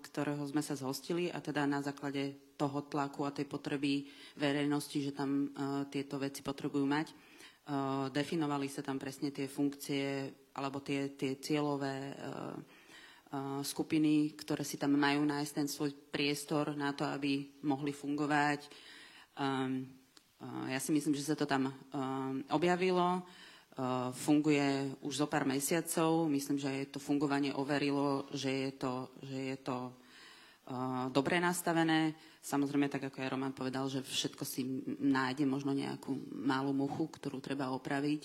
ktorého sme sa zhostili a teda na základe toho tlaku a tej potreby verejnosti, že tam tieto veci potrebujú mať, definovali sa tam presne tie funkcie alebo tie, tie cieľové uh, uh, skupiny, ktoré si tam majú nájsť ten svoj priestor na to, aby mohli fungovať. Um, uh, ja si myslím, že sa to tam um, objavilo. Funguje už zo pár mesiacov. Myslím, že to fungovanie overilo, že je to, že je to dobre nastavené. Samozrejme, tak ako aj Roman povedal, že všetko si nájde možno nejakú malú muchu, ktorú treba opraviť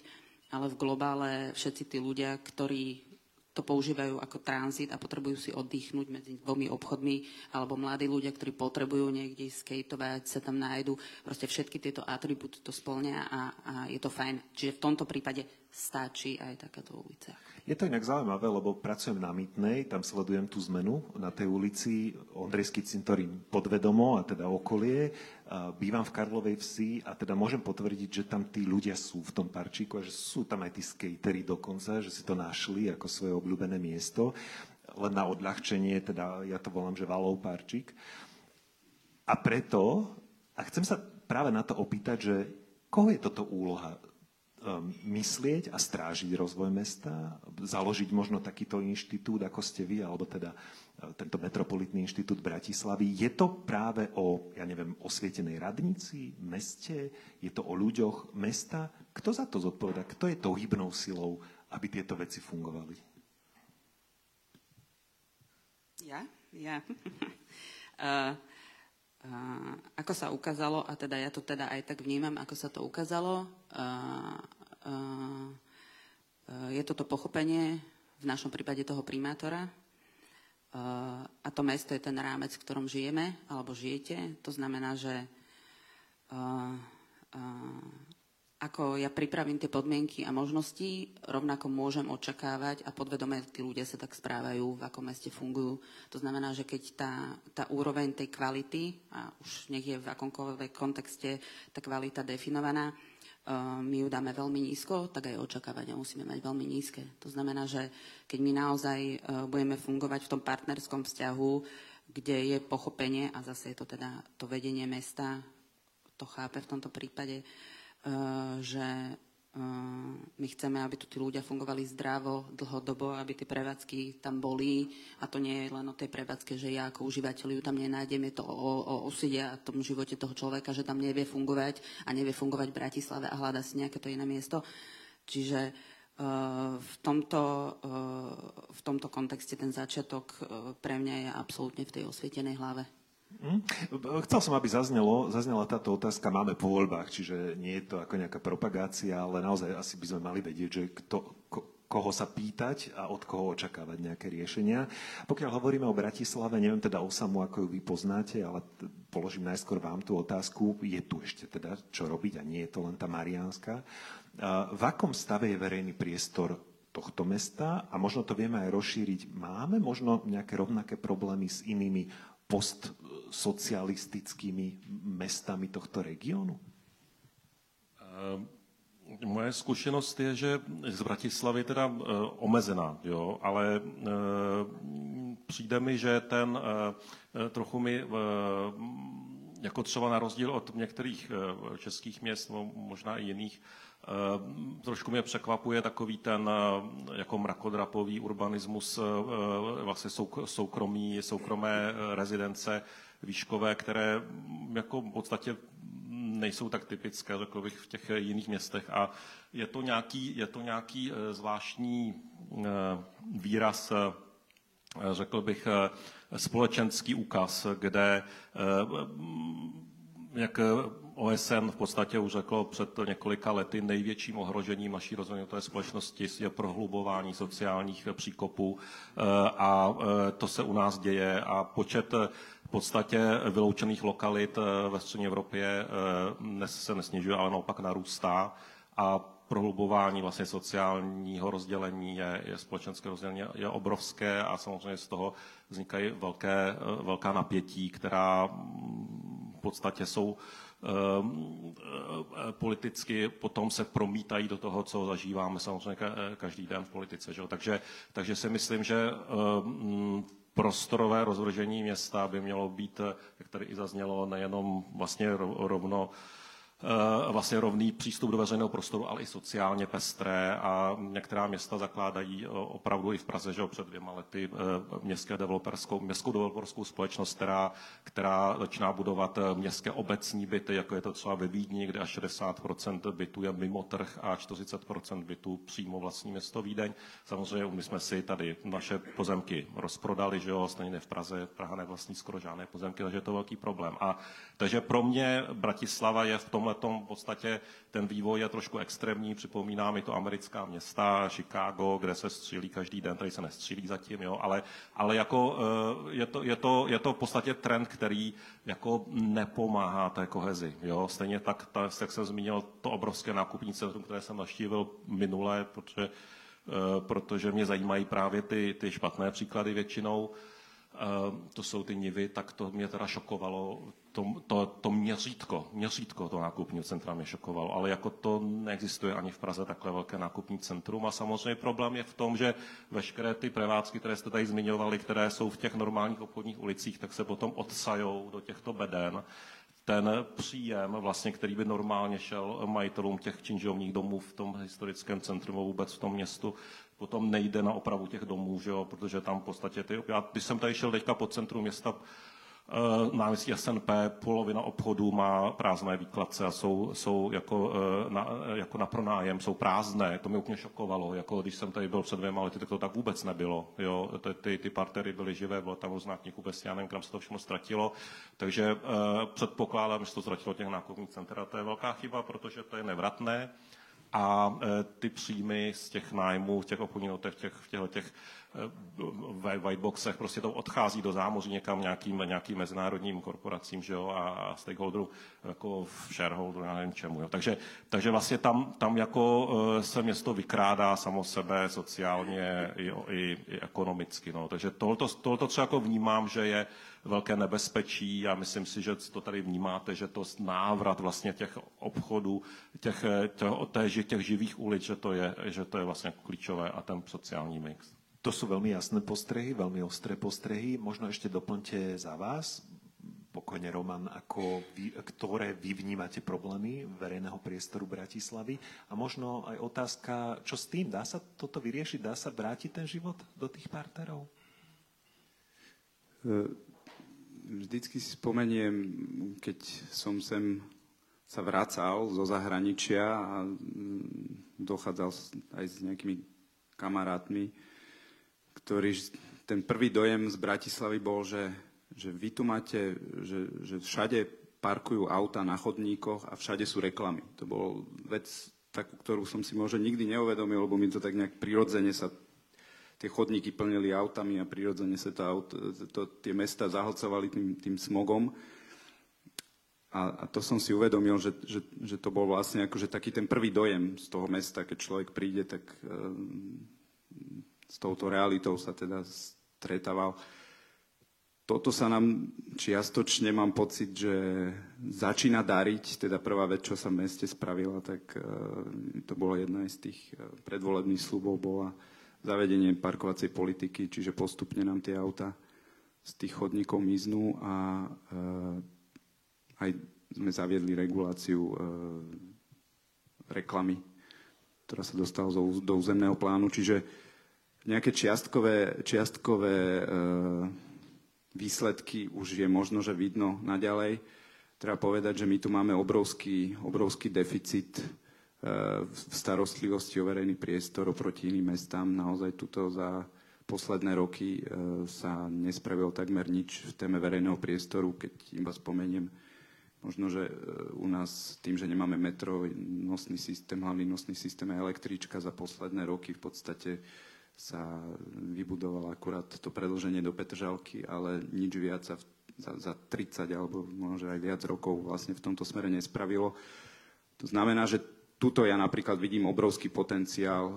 ale v globále všetci tí ľudia, ktorí to používajú ako tranzit a potrebujú si oddychnúť medzi dvomi obchodmi, alebo mladí ľudia, ktorí potrebujú niekde skateovať, sa tam nájdu. Proste všetky tieto atribúty to splňa a, a je to fajn. Čiže v tomto prípade stačí aj takáto ulica. Je to inak zaujímavé, lebo pracujem na Mytnej, tam sledujem tú zmenu na tej ulici Ondrejský cintorín podvedomo a teda okolie. Bývam v Karlovej vsi a teda môžem potvrdiť, že tam tí ľudia sú v tom parčíku a že sú tam aj tí skatery dokonca, že si to našli ako svoje obľúbené miesto. Len na odľahčenie, teda ja to volám, že Valov parčík. A preto, a chcem sa práve na to opýtať, že koho je toto úloha? Um, myslieť a strážiť rozvoj mesta, založiť možno takýto inštitút, ako ste vy, alebo teda uh, tento metropolitný inštitút Bratislavy. Je to práve o, ja neviem, osvietenej radnici, meste? Je to o ľuďoch mesta? Kto za to zodpoveda? Kto je tou hybnou silou, aby tieto veci fungovali? Ja? Ja. <laughs> uh, ako sa ukázalo, a teda ja to teda aj tak vnímam, ako sa to ukázalo, je toto pochopenie v našom prípade toho primátora a to mesto je ten rámec, v ktorom žijeme alebo žijete. To znamená, že ako ja pripravím tie podmienky a možnosti, rovnako môžem očakávať a podvedome tí ľudia sa tak správajú, v akom meste fungujú. To znamená, že keď tá, tá úroveň tej kvality, a už nech je v akomkoľvek kontexte tá kvalita definovaná, uh, my ju dáme veľmi nízko, tak aj očakávania musíme mať veľmi nízke. To znamená, že keď my naozaj uh, budeme fungovať v tom partnerskom vzťahu, kde je pochopenie, a zase je to teda to vedenie mesta, to chápe v tomto prípade, že eh, my chceme, aby tu tí ľudia fungovali zdravo, dlhodobo, aby tie prevádzky tam boli. A to nie je len o tej prevádzke, že ja ako užívateľ ju tam nenájdem. Je to o, o oside a tom živote toho človeka, že tam nevie fungovať a nevie fungovať v Bratislave a hľada si nejaké to iné miesto. Čiže uh, v tomto, v tomto kontexte ten začiatok pre mňa je absolútne v tej osvietenej hlave. Hm? Chcel som, aby zaznelo, zaznela táto otázka. Máme po voľbách, čiže nie je to ako nejaká propagácia, ale naozaj asi by sme mali vedieť, že kto, ko, koho sa pýtať a od koho očakávať nejaké riešenia. Pokiaľ hovoríme o Bratislave, neviem teda o samu, ako ju vy poznáte, ale položím najskôr vám tú otázku. Je tu ešte teda čo robiť a nie je to len tá Mariánska. V akom stave je verejný priestor tohto mesta a možno to vieme aj rozšíriť. Máme možno nejaké rovnaké problémy s inými postsocialistickými mestami tohto regiónu? Ehm, moje zkušenost je, že z Bratislavy je teda uh, omezená, jo, ale uh, přijde mi, že ten uh, trochu mi, jako třeba na rozdíl od některých českých měst, možná i jiných, trošku mě překvapuje takový ten eh, jako mrakodrapový urbanismus eh, vlastně soukromí, soukromé eh, rezidence výškové, které mm, jako v podstatě nejsou tak typické, řekl bych, v těch jiných městech. A je to nějaký, je to nějaký zvláštní výraz, řekl bych, společenský úkaz, kde jak OSN v podstatě už řeklo před několika lety, největším ohrožením naší rozvinuté společnosti je prohlubování sociálních příkopů. Eh, a eh, to se u nás děje a počet eh, v podstatě vyloučených lokalit ve střední Evropě se nesnižuje, ale naopak narůstá. A prohlubování vlastně sociálního rozdělení je, je společenské rozdělení je obrovské a samozřejmě z toho vznikají velké, velká napětí, která mm, v podstatě jsou e, politicky potom se promítají do toho, co zažíváme samozřejmě každý den v politice. Že? Takže, takže si myslím, že ehm, prostorové rozvržení města by mělo být, jak tady i zaznělo, nejenom vlastně rovno vlastně rovný přístup do veřejného prostoru, ale i sociálně pestré a některá města zakládají eh, opravdu i v Praze, že před dvěma lety eh, městské developerskou, městskou developerskou společnost, která, která začíná budovat městské obecní byty, jako je to třeba ve Vídni, kde až 60% bytů je mimo trh a 40% bytů přímo vlastní město Vídeň. Samozřejmě my jsme si tady naše pozemky rozprodali, že jo, stejně v Praze, Praha nevlastní skoro žádné pozemky, takže je to velký problém. A takže pro mě Bratislava je v tomhle tom v podstatě ten vývoj je trošku extrémní, připomíná mi to americká města, Chicago, kde se střílí každý den, tady se nestřílí zatím, jo, ale, ale jako eh, je to, je, to, je to v podstatě trend, který jako nepomáhá té kohezi. Jo. Stejně tak, ta, jak jsem zmínil, to obrovské nákupní centrum, které jsem naštívil minule, protože, eh, protože mě zajímají právě ty, ty špatné příklady většinou, to jsou ty nivy, tak to mě teda šokovalo. To, to, to měřítko, měřítko toho nákupního centra mě šokovalo, ale jako to neexistuje ani v Praze takové velké nákupní centrum. A samozřejmě problém je v tom, že veškeré ty prevádzky, které jste tady zmiňovali, které jsou v těch normálních obchodních ulicích, tak se potom odsajou do těchto beden ten příjem, vlastně, který by normálně šel majitelům těch činžovních domů v tom historickém centru vůbec v tom městu, potom nejde na opravu těch domů, že jo, protože tam v podstatě ty, já, když jsem tady šel teďka po centru města, náměstí SNP, polovina obchodů má prázdné výkladce a jsou, jsou jako, eh, na, jako na pronájem, jsou prázdné. To mě úplně šokovalo. Jako když jsem tady byl před dvěma lety, tak to tak vůbec nebylo. Jo? Ty, ty, ty partery byly živé, bylo tam různá vůbec, já nevím, kam se to všechno ztratilo. Takže uh, předpokládám, že to ztratilo těch nákupních center a to je velká chyba, protože to je nevratné a e, ty příjmy z těch nájmů, těch obchodních těch, v těchto těch e, whiteboxech prostě to odchází do zámoří někam nějakým, nějakým mezinárodním korporacím že jo, a stakeholderů jako v shareholder, já nevím čemu. Jo. Takže, takže vlastně tam, tam jako e, se město vykrádá samo sebe sociálně i, i, i ekonomicky. No. Takže tohoto, tohoto co jako vnímám, že je velké nebezpečí a myslím si, že to tady vnímáte, že to návrat vlastně těch obchodů, těch, těch, těch živých ulic, že to, je, že to je vlastně klíčové a ten sociální mix. To sú veľmi jasné postrehy, veľmi ostré postrehy. Možno ešte doplňte za vás, pokojne Roman, ako vy, ktoré vy vnímate problémy verejného priestoru Bratislavy. A možno aj otázka, čo s tým? Dá sa toto vyriešiť? Dá sa vrátiť ten život do tých partnerov? E, vždycky si spomeniem, keď som sem sa vracal zo zahraničia a mm, dochádzal aj s nejakými kamarátmi, ktorí ten prvý dojem z Bratislavy bol, že, že vy tu máte, že, že všade parkujú auta na chodníkoch a všade sú reklamy. To bol vec, takú, ktorú som si možno nikdy neuvedomil, lebo mi to tak nejak prirodzene sa tie chodníky plnili autami a prirodzene sa to, to, tie mesta zahlcovali tým, tým smogom. A, a to som si uvedomil, že, že, že to bol vlastne akože taký ten prvý dojem z toho mesta, keď človek príde, tak um, s touto realitou sa teda stretával. Toto sa nám čiastočne mám pocit, že začína dariť. Teda prvá vec, čo sa v meste spravila, tak uh, to bolo jedna z tých uh, predvolebných slubov, bola zavedenie parkovacej politiky, čiže postupne nám tie auta z tých chodníkov miznú a uh, aj sme zaviedli reguláciu e, reklamy, ktorá sa dostala do, do územného plánu, čiže nejaké čiastkové, čiastkové e, výsledky už je možno, že vidno naďalej. Treba povedať, že my tu máme obrovský, obrovský deficit e, v starostlivosti o verejný priestor oproti iným mestám. Naozaj tuto za posledné roky e, sa nespravilo takmer nič v téme verejného priestoru, keď iba spomeniem Možno, že u nás tým, že nemáme metro, nosný systém, hlavný nosný systém je električka za posledné roky v podstate sa vybudovala akurát to predlženie do Petržalky, ale nič viac sa za, za 30 alebo možno aj viac rokov vlastne v tomto smere nespravilo. To znamená, že tuto ja napríklad vidím obrovský potenciál e,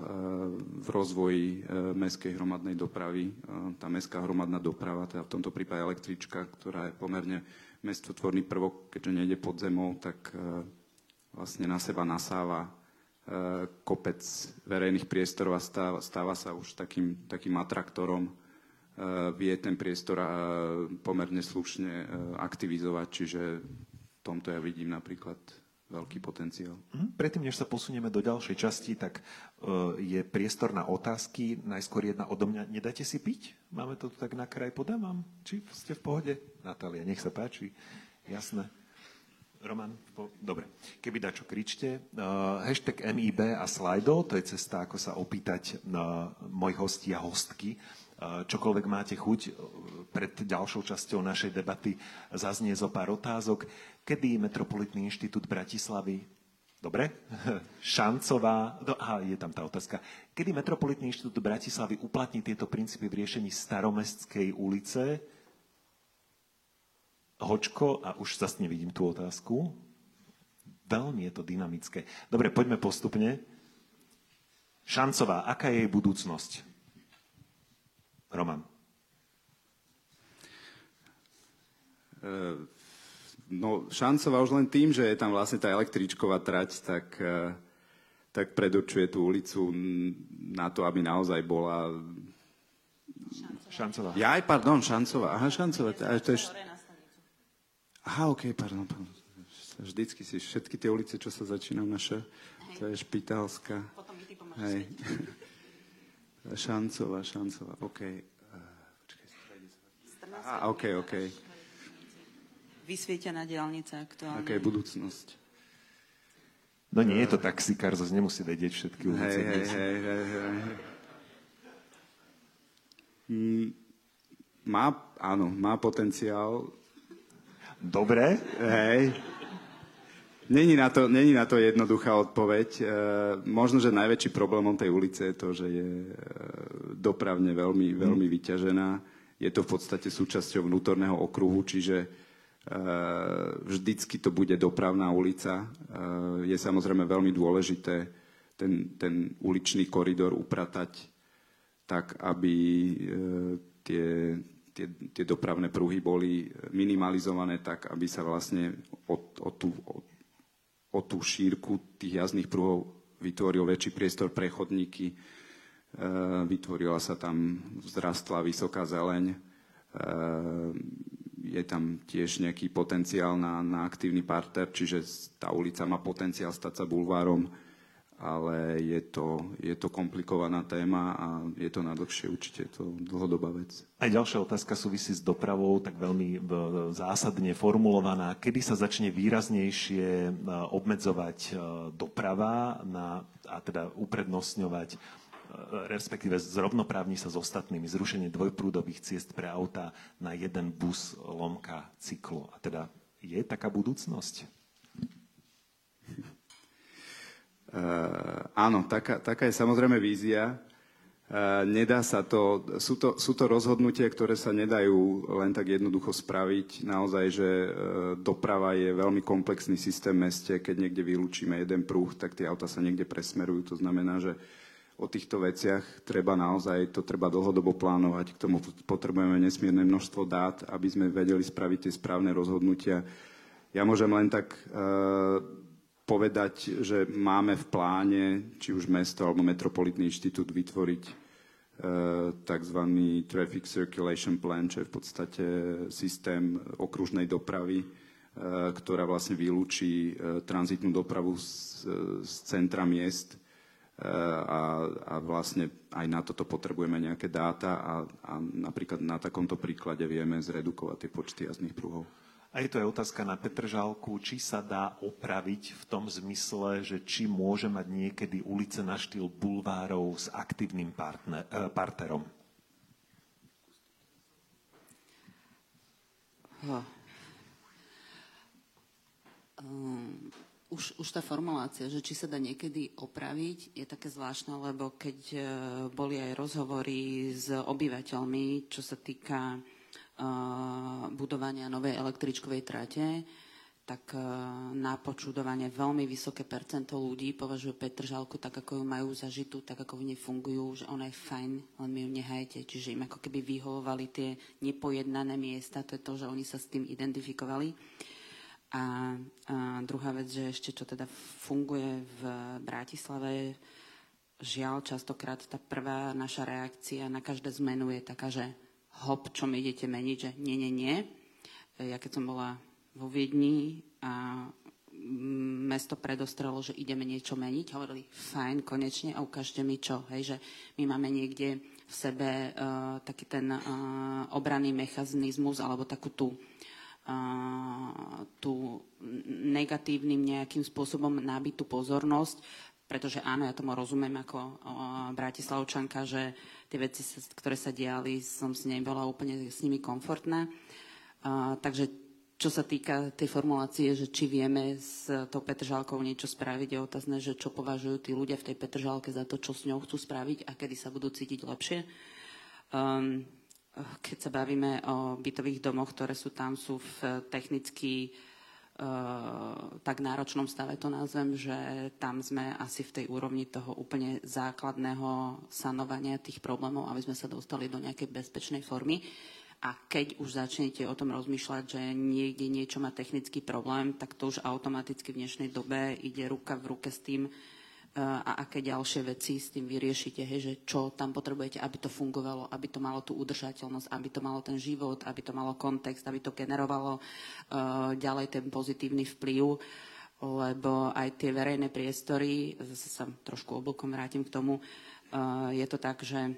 v rozvoji e, mestskej hromadnej dopravy. Tá mestská hromadná doprava, teda v tomto prípade električka, ktorá je pomerne mestotvorný prvok, keďže nejde pod zemou, tak vlastne na seba nasáva kopec verejných priestorov a stáva, stáva sa už takým, takým atraktorom. E, vie ten priestor pomerne slušne aktivizovať, čiže v tomto ja vidím napríklad veľký potenciál. Mhm. Predtým, než sa posunieme do ďalšej časti, tak je priestor na otázky. Najskôr jedna odo mňa. Nedáte si piť? Máme to tu tak na kraj, podám vám? Či ste v pohode? Natália, nech sa páči. Jasné. Roman? Po... Dobre. Keby čo kričte. Uh, hashtag MIB a Slido, to je cesta, ako sa opýtať na mojich hostí a hostky. Uh, čokoľvek máte chuť, pred ďalšou časťou našej debaty zaznie zo pár otázok. Kedy Metropolitný inštitút Bratislavy Dobre? <laughs> Šancová, no, aha, je tam tá otázka. Kedy Metropolitný inštitút Bratislavy uplatní tieto princípy v riešení staromestskej ulice? Hočko, a už zase nevidím tú otázku. Veľmi je to dynamické. Dobre, poďme postupne. Šancová, aká je jej budúcnosť? Roman. Uh No, šancová už len tým, že je tam vlastne tá električková trať, tak, eh, tak predurčuje tú ulicu na to, aby naozaj bola... Šancová. Ja aj, pardon, Šancová. Aha, Šancová. To je... Aha, ok, pardon, pardon. Vždycky si všetky tie ulice, čo sa začínajú naše, to je Špitalská. Hej. <laughs> Šancová, Šancová, ok. Eh, Aha, ok, ok vysvietená diálnica aktuálne. Aká je budúcnosť? No nie je to taxikár, zase nemusí vedieť všetky ulice. Hej, hej, hej, hej, hej. Mm, má, áno, má potenciál. Dobre. Hej. Není na, to, není na to jednoduchá odpoveď. E, možno, že najväčší problémom tej ulice je to, že je e, dopravne veľmi, veľmi vyťažená. Je to v podstate súčasťou vnútorného okruhu, čiže Eh, vždycky to bude dopravná ulica. Eh, je samozrejme veľmi dôležité ten, ten uličný koridor upratať tak, aby eh, tie, tie, tie dopravné pruhy boli minimalizované tak, aby sa vlastne o, o, tú, o, o tú šírku tých jazdných pruhov vytvoril väčší priestor pre chodníky, vytvorila sa tam, vzrastla vysoká zeleň, je tam tiež nejaký potenciál na, na aktívny parter, čiže tá ulica má potenciál stať sa bulvárom, ale je to, je to komplikovaná téma a je to na dlhšie určite, je to dlhodobá vec. Aj ďalšia otázka súvisí s dopravou, tak veľmi zásadne formulovaná. Kedy sa začne výraznejšie e, obmedzovať e, doprava na, a teda uprednostňovať respektíve zrovnoprávni sa s ostatnými, zrušenie dvojprúdových ciest pre auta na jeden bus, lomka, cyklo. A teda je taká budúcnosť? Uh, áno, taká, taká je samozrejme vízia. Uh, nedá sa to sú, to, sú to rozhodnutia, ktoré sa nedajú len tak jednoducho spraviť. Naozaj, že uh, doprava je veľmi komplexný systém v meste. Keď niekde vylúčime jeden prúh, tak tie auta sa niekde presmerujú. To znamená, že o týchto veciach treba naozaj, to treba dlhodobo plánovať. K tomu potrebujeme nesmierne množstvo dát, aby sme vedeli spraviť tie správne rozhodnutia. Ja môžem len tak uh, povedať, že máme v pláne, či už mesto alebo Metropolitný inštitút vytvoriť e, tzv. Traffic Circulation Plan, čo je v podstate systém okružnej dopravy, e, ktorá vlastne vylúči e, tranzitnú dopravu z, z centra miest a, a vlastne aj na toto potrebujeme nejaké dáta a, a napríklad na takomto príklade vieme zredukovať tie počty jazdných pruhov. A je to aj otázka na Petržálku, či sa dá opraviť v tom zmysle, že či môže mať niekedy ulice na štýl bulvárov s aktívnym partner, eh, parterom. Um, už, už tá formulácia, že či sa dá niekedy opraviť, je také zvláštne, lebo keď uh, boli aj rozhovory s obyvateľmi, čo sa týka budovania novej električkovej trate, tak na počudovanie veľmi vysoké percento ľudí považujú Petržalku tak, ako ju majú zažitú, tak, ako v nej fungujú, že ona je fajn, len my ju nehajete. Čiže im ako keby vyhovovali tie nepojednané miesta, to je to, že oni sa s tým identifikovali. A, a druhá vec, že ešte čo teda funguje v Bratislave, žiaľ, častokrát tá prvá naša reakcia na každé zmenu je taká, že hop, čo mi idete meniť, že nie, nie, nie. E, ja keď som bola vo Viedni a mesto predostrelo, že ideme niečo meniť, hovorili, fajn, konečne, a ukážte mi čo. Hej, že my máme niekde v sebe uh, taký ten uh, obranný mechanizmus, alebo takú tú, tú negatívnym nejakým spôsobom nabitú pozornosť, pretože áno, ja tomu rozumiem ako Bratislavčanka, že tie veci, ktoré sa diali, som s nej bola úplne s nimi komfortná. Uh, takže čo sa týka tej formulácie, že či vieme s tou Petržálkou niečo spraviť, je otázne, že čo považujú tí ľudia v tej Petržálke za to, čo s ňou chcú spraviť a kedy sa budú cítiť lepšie. Um, keď sa bavíme o bytových domoch, ktoré sú tam, sú v technicky tak náročnom stave to nazvem, že tam sme asi v tej úrovni toho úplne základného sanovania tých problémov, aby sme sa dostali do nejakej bezpečnej formy. A keď už začnete o tom rozmýšľať, že niekde niečo má technický problém, tak to už automaticky v dnešnej dobe ide ruka v ruke s tým, a aké ďalšie veci s tým vyriešite, hej, že čo tam potrebujete, aby to fungovalo, aby to malo tú udržateľnosť, aby to malo ten život, aby to malo kontext, aby to generovalo uh, ďalej ten pozitívny vplyv, lebo aj tie verejné priestory, zase sa trošku oblkom vrátim k tomu, uh, je to tak, že uh,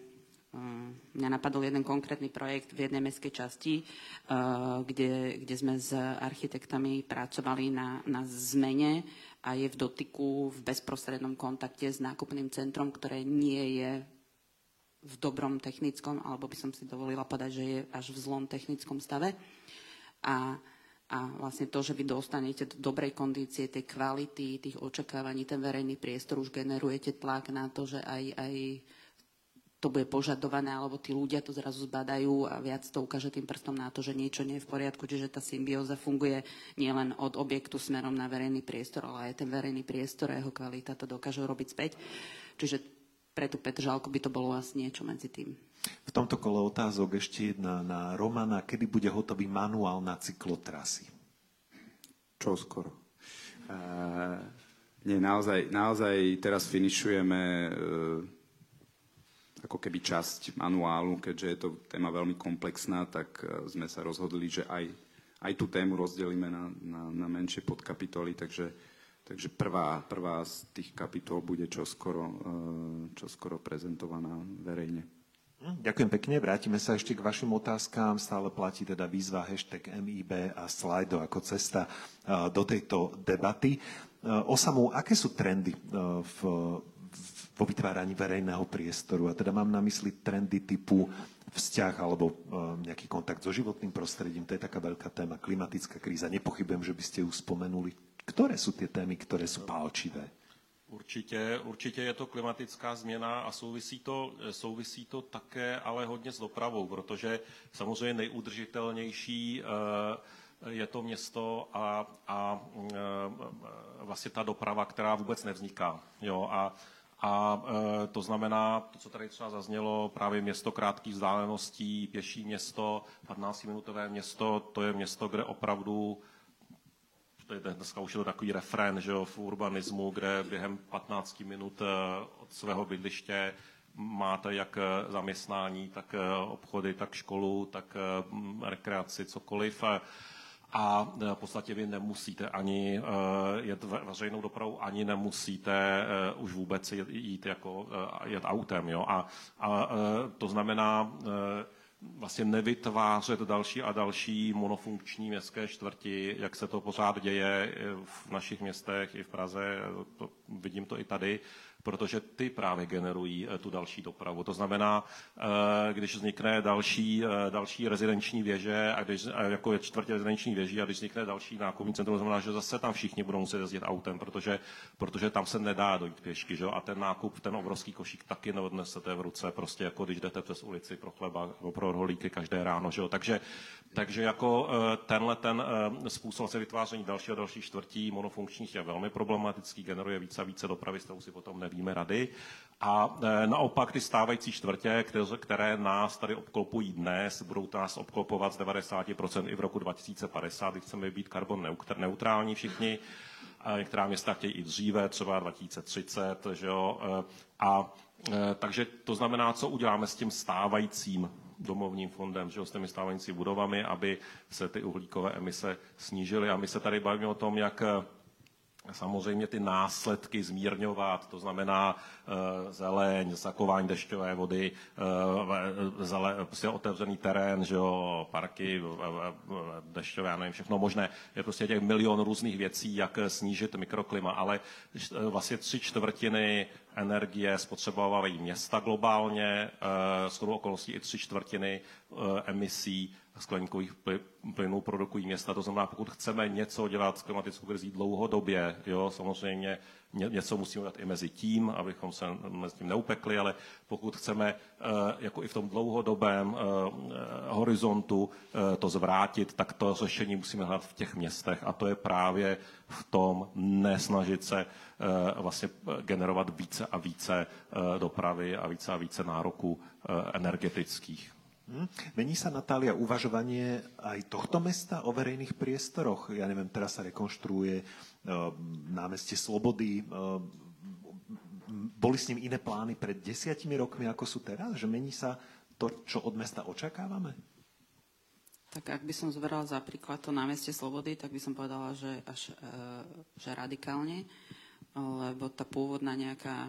mňa napadol jeden konkrétny projekt v jednej mestskej časti, kde, kde sme s architektami pracovali na, na zmene a je v dotyku, v bezprostrednom kontakte s nákupným centrom, ktoré nie je v dobrom technickom, alebo by som si dovolila povedať, že je až v zlom technickom stave. A, a vlastne to, že vy dostanete do dobrej kondície tej kvality, tých očakávaní, ten verejný priestor, už generujete tlak na to, že aj, aj to bude požadované, alebo tí ľudia to zrazu zbadajú a viac to ukáže tým prstom na to, že niečo nie je v poriadku, čiže tá symbióza funguje nielen od objektu smerom na verejný priestor, ale aj ten verejný priestor a jeho kvalita to dokáže robiť späť. Čiže pre tú Petržálku by to bolo asi niečo medzi tým. V tomto kole otázok ešte jedna na Romana. Kedy bude hotový manuál na cyklotrasy? Čo skoro? Uh, nie, naozaj, naozaj teraz finišujeme uh, ako keby časť manuálu, keďže je to téma veľmi komplexná, tak e, sme sa rozhodli, že aj, aj tú tému rozdelíme na, na, na menšie podkapitoly, takže, takže prvá, prvá z tých kapitol bude čoskoro, e, čoskoro prezentovaná verejne. Hm, ďakujem pekne, vrátime sa ešte k vašim otázkám. Stále platí teda výzva hashtag MIB a slajdo ako cesta e, do tejto debaty. Osamu, aké sú trendy v vo vytváraní verejného priestoru. A teda mám na mysli trendy typu vzťah alebo nejaký kontakt so životným prostredím. To je taká veľká téma, klimatická kríza. Nepochybujem, že by ste ju spomenuli. Ktoré sú tie témy, ktoré sú pálčivé? Určitě, určitě je to klimatická změna a souvisí to, souvisí to také ale hodně s dopravou, protože samozřejmě nejudržitelnější eh, je to město a, a eh, vlastně ta doprava, která vůbec nevzniká. Jo? A, a eh, to znamená, to, co tady třeba zaznělo, právě město krátkých vzdáleností, pěší město, 15-minutové město, to je město, kde opravdu dneska už je to takový refrén že jo, v urbanismu, kde během 15 minut eh, od svého bydliště máte jak eh, zaměstnání, tak eh, obchody, tak školu, tak rekreaci, cokoliv. A v podstatě vy nemusíte ani jet veřejnou dopravu, ani nemusíte už vůbec jít jako jet autem. Jo? A, a to znamená, vlastně nevytvářet další a další monofunkční městské čtvrti, jak se to pořád děje v našich městech i v Praze, to, vidím to i tady, protože ty právě generují eh, tu další dopravu. To znamená, eh, když vznikne další, eh, další rezidenční věže, a když, jako je čtvrtě rezidenční věží, a když vznikne další nákupní centrum, znamená, že zase tam všichni budou muset jezdit autem, protože, protože tam se nedá dojít pěšky, že? a ten nákup, ten obrovský košík taky neodnesete v ruce, prostě jako když jdete přes ulici pro chleba nebo pro rohlíky každé ráno. Že? Takže, takže jako tenhle ten způsob se vytváření dalšího a dalších čtvrtí monofunkčních je velmi problematický, generuje více a více dopravy, s tou si potom neví víme rady. A e, naopak ty stávající čtvrtě, které nás tady obklopují dnes, budou nás obklopovat z 90% i v roku 2050, kdy chceme být karbon neutrální všichni. Některá města chtějí i dříve, třeba 2030, že jo. E, a e, takže to znamená, co uděláme s tím stávajícím domovním fondem, že jo, s těmi stávající budovami, aby se ty uhlíkové emise snížily. A my se tady bavíme o tom, jak samozřejmě ty následky zmírňovat, to znamená e, zeleň, zakování dešťové vody, e, zele, prostě otevřený terén, že jo, parky, dešťové, já nevím, všechno možné. Je prostě těch milion různých věcí, jak snížit mikroklima, ale vlastně tři čtvrtiny energie spotřebovávají města globálně, e, s okolností i tři čtvrtiny emisí skleníkových plynů produkují města. To znamená, pokud chceme něco dělat s klimatickou krizí dlouhodobě, jo, samozřejmě něco musíme dělat i mezi tím, abychom se mezi tím neupekli, ale pokud chceme eh, jako i v tom dlouhodobém eh, horizontu eh, to zvrátit, tak to řešení musíme hledat v těch městech a to je právě v tom nesnažit se vlastně generovat více a více dopravy a více a více nároků energetických. Hm? Mení sa, Natália, uvažovanie aj tohto mesta o verejných priestoroch? Ja neviem, teraz sa rekonštruuje uh, námestie Slobody. Uh, boli s ním iné plány pred desiatimi rokmi, ako sú teraz? Že mení sa to, čo od mesta očakávame? Tak ak by som zoberala za príklad to námestie Slobody, tak by som povedala, že až e, že radikálne, lebo tá pôvodná nejaká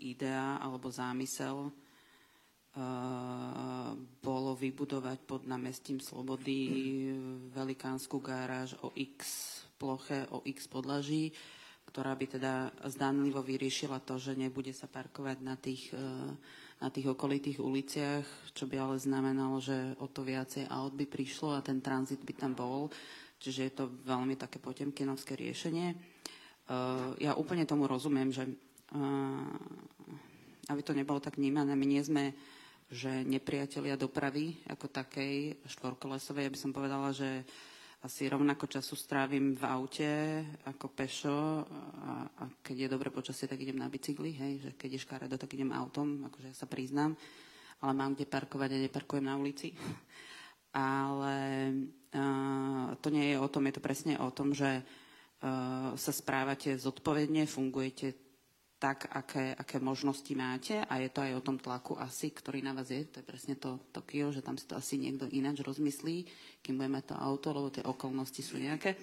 idea alebo zámysel vybudovať pod námestím Slobody velikánsku gáráž o X ploche, o X podlaží, ktorá by teda zdanlivo vyriešila to, že nebude sa parkovať na tých, e, na tých okolitých uliciach, čo by ale znamenalo, že o to viacej aut by prišlo a ten tranzit by tam bol. Čiže je to veľmi také potemkinovské riešenie. E, ja úplne tomu rozumiem, že e, aby to nebolo tak vnímané, my nie sme že nepriatelia dopravy ako takej štvorkolesovej, ja by som povedala, že asi rovnako času strávim v aute ako pešo a, a keď je dobre počasie, tak idem na bicykli, hej, že keď je škaredo, tak idem autom, akože ja sa priznám, ale mám kde parkovať a neparkujem na ulici. <laughs> ale uh, to nie je o tom, je to presne o tom, že uh, sa správate zodpovedne, fungujete tak, aké, aké možnosti máte a je to aj o tom tlaku asi, ktorý na vás je. To je presne to Tokio, že tam si to asi niekto ináč rozmyslí, kým budeme to auto, lebo tie okolnosti sú nejaké.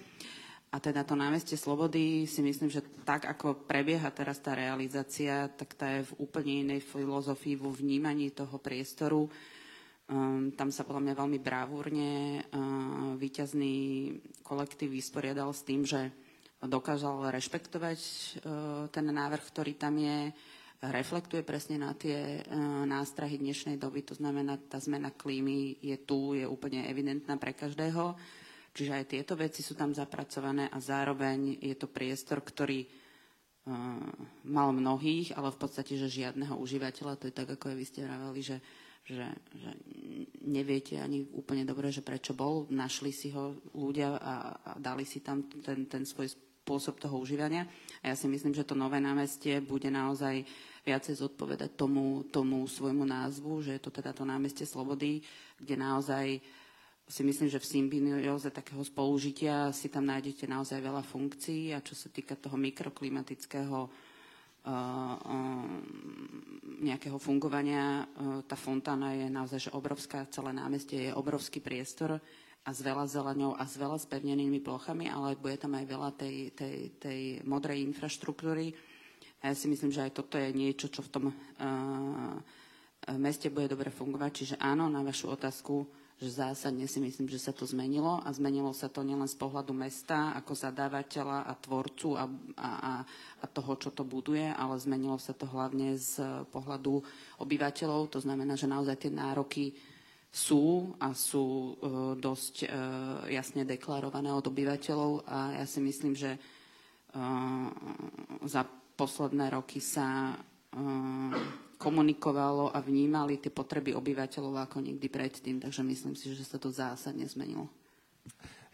A teda to námestie Slobody si myslím, že tak, ako prebieha teraz tá realizácia, tak tá je v úplne inej filozofii vo vnímaní toho priestoru. Um, tam sa podľa mňa veľmi bravúrne uh, výťazný kolektív vysporiadal s tým, že dokázal rešpektovať e, ten návrh, ktorý tam je reflektuje presne na tie nástrahy dnešnej doby. To znamená, tá zmena klímy je tu, je úplne evidentná pre každého. Čiže aj tieto veci sú tam zapracované a zároveň je to priestor, ktorý mal mnohých, ale v podstate, že žiadneho užívateľa, to je tak, ako vy ste vraveli, že že, že neviete ani úplne dobre, že prečo bol. Našli si ho ľudia a, a dali si tam ten, ten svoj spôsob toho užívania. A ja si myslím, že to nové námestie bude naozaj viacej zodpovedať tomu, tomu svojmu názvu, že je to teda to námestie Slobody, kde naozaj si myslím, že v symbióze takého spolužitia si tam nájdete naozaj veľa funkcií a čo sa týka toho mikroklimatického nejakého fungovania. Tá fontána je naozaj že obrovská, celé námestie je obrovský priestor a s veľa zeleňou a s veľa spevnenými plochami, ale bude tam aj veľa tej, tej, tej modrej infraštruktúry. A ja si myslím, že aj toto je niečo, čo v tom uh, meste bude dobre fungovať. Čiže áno, na vašu otázku že zásadne si myslím, že sa to zmenilo a zmenilo sa to nielen z pohľadu mesta ako zadávateľa a tvorcu a, a, a toho, čo to buduje, ale zmenilo sa to hlavne z pohľadu obyvateľov. To znamená, že naozaj tie nároky sú a sú e, dosť e, jasne deklarované od obyvateľov a ja si myslím, že e, za posledné roky sa komunikovalo a vnímali tie potreby obyvateľov ako nikdy predtým. Takže myslím si, že sa to zásadne zmenilo.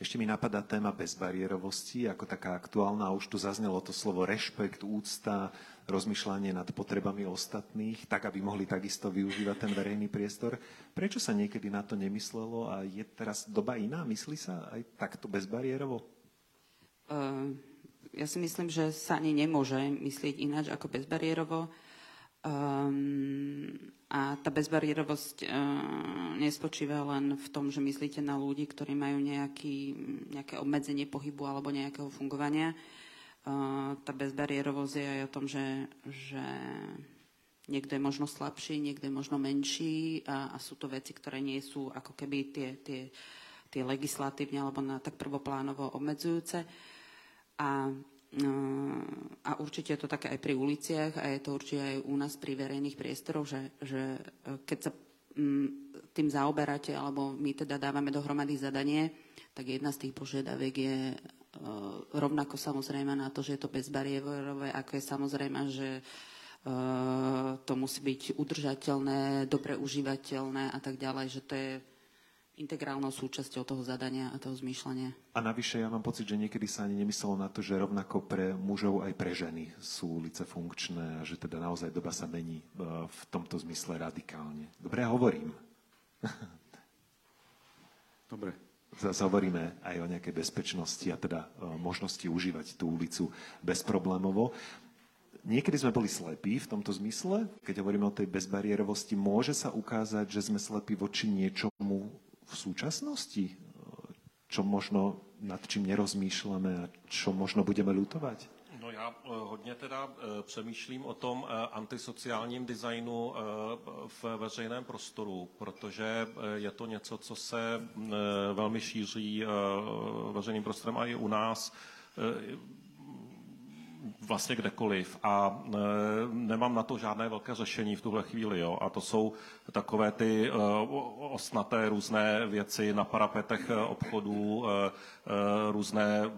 Ešte mi napadá téma bezbariérovosti ako taká aktuálna. Už tu zaznelo to slovo rešpekt, úcta, rozmýšľanie nad potrebami ostatných, tak, aby mohli takisto využívať ten verejný priestor. Prečo sa niekedy na to nemyslelo a je teraz doba iná? Myslí sa aj takto bezbariérovo? Uh, ja si myslím, že sa ani nemôže myslieť ináč ako bezbariérovo. Um, a tá bezbariérovosť uh, nespočíva len v tom, že myslíte na ľudí, ktorí majú nejaký, nejaké obmedzenie pohybu alebo nejakého fungovania. Uh, tá bezbariérovosť je aj o tom, že, že niekto je možno slabší, niekto je možno menší a, a sú to veci, ktoré nie sú ako keby tie, tie, tie legislatívne alebo na tak prvoplánovo obmedzujúce. A a určite je to také aj pri uliciach a je to určite aj u nás pri verejných priestoroch, že, že e, keď sa mm, tým zaoberáte, alebo my teda dávame dohromady zadanie, tak jedna z tých požiadaviek je e, rovnako samozrejme na to, že je to bezbariérové, ako je samozrejme, že to musí byť udržateľné, dobre užívateľné a tak ďalej, že to je integrálnou súčasťou toho zadania a toho zmýšľania. A navyše ja mám pocit, že niekedy sa ani nemyslelo na to, že rovnako pre mužov aj pre ženy sú ulice funkčné a že teda naozaj doba sa mení e, v tomto zmysle radikálne. Dobre, ja hovorím. <laughs> Dobre. Zase hovoríme aj o nejakej bezpečnosti a teda e, možnosti užívať tú ulicu bezproblémovo. Niekedy sme boli slepí v tomto zmysle, keď hovoríme o tej bezbariérovosti. Môže sa ukázať, že sme slepí voči niečomu, v súčasnosti? Čo možno nad čím nerozmýšľame a čo možno budeme lutovať? No já eh, hodně teda eh, přemýšlím o tom eh, antisociálním designu v veřejném prostoru, protože je to něco, co se velmi šíří veřejným prostorem a i u nás vlastně kdekoliv a e, nemám na to žádné velké řešení v tuhle chvíli. Jo. A to jsou takové ty e, osnaté různé věci na parapetech e, obchodů, e, e, různé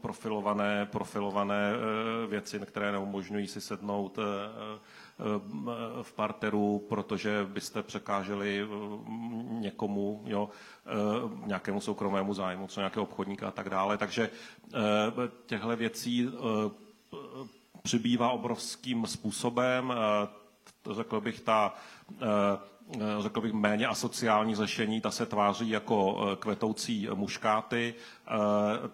profilované, profilované e, věci, které neumožňují si sednout e, e v parteru, protože byste překáželi někomu, jo, nějakému soukromému zájmu, co nějakého obchodníka a tak dále. Takže těchto věcí přibývá obrovským způsobem. Eh, řekl bych, ta eh, řekl bych, méně asociální řešení, ta se tváří jako eh, kvetoucí muškáty,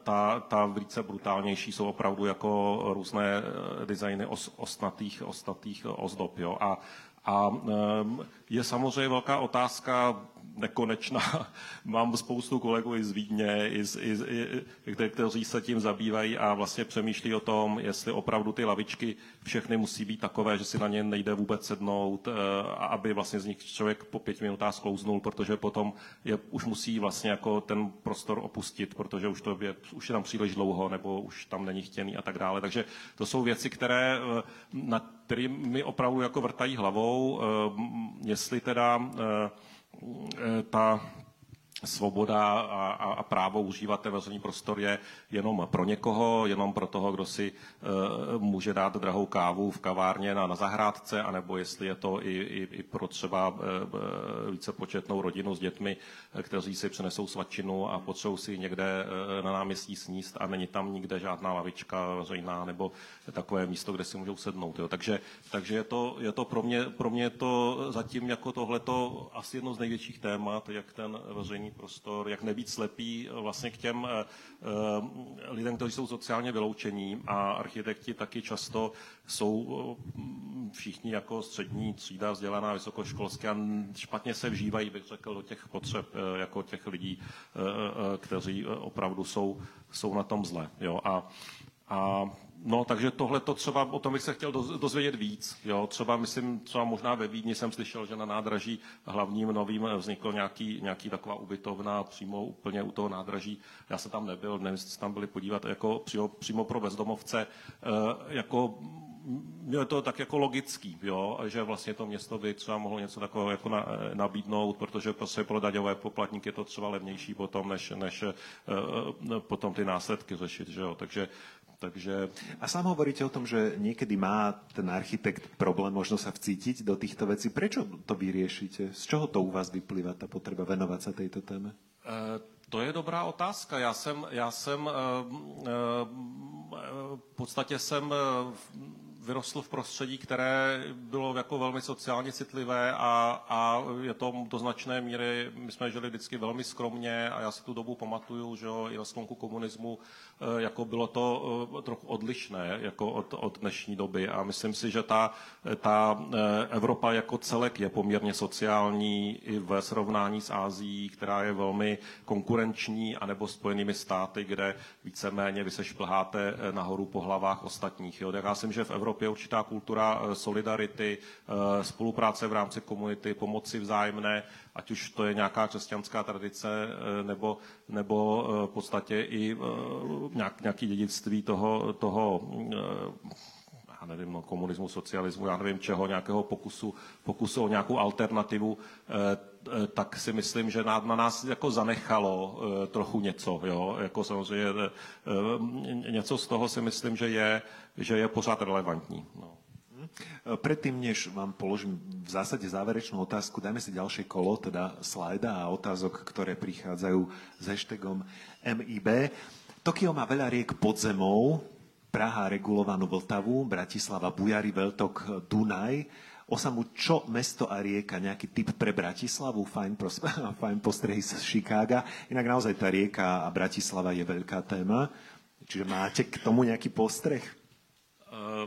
ta, ta více brutálnější jsou opravdu jako různé designy os, ostnatých, ostnatých ozdob. Jo. A, a je samozřejmě velká otázka, nekonečná. <laughs> Mám spoustu kolegů i z Vídně, i i, i, kteří se tím zabývají a vlastně přemýšlí o tom, jestli opravdu ty lavičky všechny musí být takové, že si na ně nejde vůbec sednout, eh, aby vlastně z nich člověk po pěti minutách sklouznul, protože potom je, už musí vlastně jako ten prostor opustit, protože už, to je, už je tam příliš dlouho, nebo už tam není chtěný a tak dále. Takže to jsou věci, které eh, na který mi opravdu jako vrtají hlavou, jestli teda ta svoboda a, a, a právo užívat ten veřejný prostor je jenom pro někoho, jenom pro toho, kdo si uh, může dát drahou kávu v kavárně na, na zahrádce, anebo jestli je to i, i, i pro třeba uh, vícepočetnou rodinu s dětmi, kteří si přenesou svačinu a potřebují si někde uh, na náměstí sníst a není tam nikde žádná lavička veřejná nebo takové místo, kde si můžou sednout. Jo. Takže, takže je to, je to pro, mě, pro mě to zatím jako tohleto asi jedno z největších témat, jak ten veřejný prostor, jak nebýt slepý vlastně k těm eh, eh, lidem, kteří jsou sociálně vyloučení a architekti taky často jsou eh, všichni jako střední třída vzdělaná vysokoškolské a špatně se vžívají, bych řekl, do těch potřeb jako těch lidí, kteří opravdu jsou, jsou na tom zle. Jo. A, a No, takže tohle to třeba, o tom bych se chtěl dozvědět víc. Jo. Třeba, myslím, třeba možná ve Vídni jsem slyšel, že na nádraží hlavním novým vznikl nějaký, nějaký taková ubytovna přímo úplně u toho nádraží. Já jsem tam nebyl, nevím, jestli tam byli podívat, jako přímo, přímo pro bezdomovce. E, jako je to tak jako logický, jo, že vlastně to město by třeba mohlo něco takového jako na, nabídnout, protože prostě pro daňové poplatníky je to třeba levnější potom, než, než potom ty následky řešit, že jo. Takže takže... A sám hovoríte o tom, že niekedy má ten architekt problém možno sa vcítiť do týchto vecí. Prečo to vyriešite? Z čoho to u vás vyplýva, tá potreba venovať sa tejto téme? Uh, to je dobrá otázka. Já jsem, já uh, uh, v podstatě jsem vyrostl v prostředí, které bylo jako velmi sociálně citlivé a, a je to do značné míry, my jsme žili vždycky velmi skromně a já si tu dobu pamatuju, že jo, i na sklonku komunismu, jako bylo to eh, trochu odlišné jako od, od dnešní doby a myslím si, že ta, ta eh, Evropa jako celek je poměrně sociální i ve srovnání s Ázií, která je velmi konkurenční, anebo spojenými státy, kde víceméně vy se šplháte nahoru po hlavách ostatních. Jo. Tak já myslím, že v Evropě Evropě určitá kultura eh, solidarity, eh, spolupráce v rámci komunity, pomoci vzájemné, ať už to je nějaká křesťanská tradice eh, nebo, nebo v podstatě i nějaký dědictví toho, toho já nevím, no, komunismu, socialismu, já nevím čeho, nějakého pokusu, pokusu o nějakou alternativu, tak si myslím, že na, na nás jako zanechalo trochu něco. Jo? Jako samozřejmě něco z toho si myslím, že je, že je pořád relevantní. No. Mhm. Predtým, než vám položím v zásade záverečnú otázku, dajme si ďalšie kolo, teda slajda a otázok, ktoré prichádzajú s hashtagom MIB. Tokio má veľa riek pod zemou, Praha regulovanú Vltavu, Bratislava Bujary, Veltok, Dunaj. Osamu, čo mesto a rieka, nejaký typ pre Bratislavu, fajn, pros- <laughs> fajn postrehy z Chicaga. Inak naozaj tá rieka a Bratislava je veľká téma. Čiže máte k tomu nejaký postreh? Eh,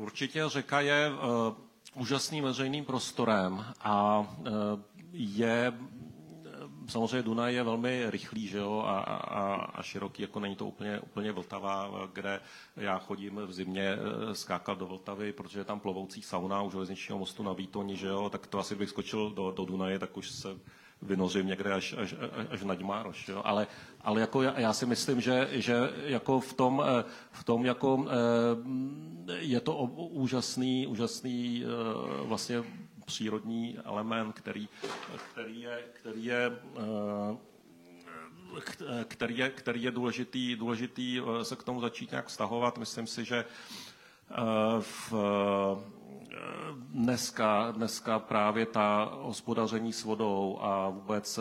určitě řeka je eh, úžasným veřejným prostorem a eh, je samozřejmě Dunaj je velmi rychlý že jo, a, a, a široký, jako není to úplně, úplně Vltava, kde já chodím v zimě skákat do Vltavy, protože je tam plovoucí sauna u železničního mostu na Výtoni, že jo, tak to asi bych skočil do, do Dunaje, tak už se vynořím někde až, až, až na Dmároš. Jo? Ale, ale jako já, já, si myslím, že, že jako v tom, eh, v tom jako, eh, je to úžasný, úžasný eh, vlastně přírodní element, který, který je, který je který je, který je důležitý, důležitý se k tomu začít nějak vztahovat. Myslím si, že v dneska, dneska právě ta hospodaření s vodou a vůbec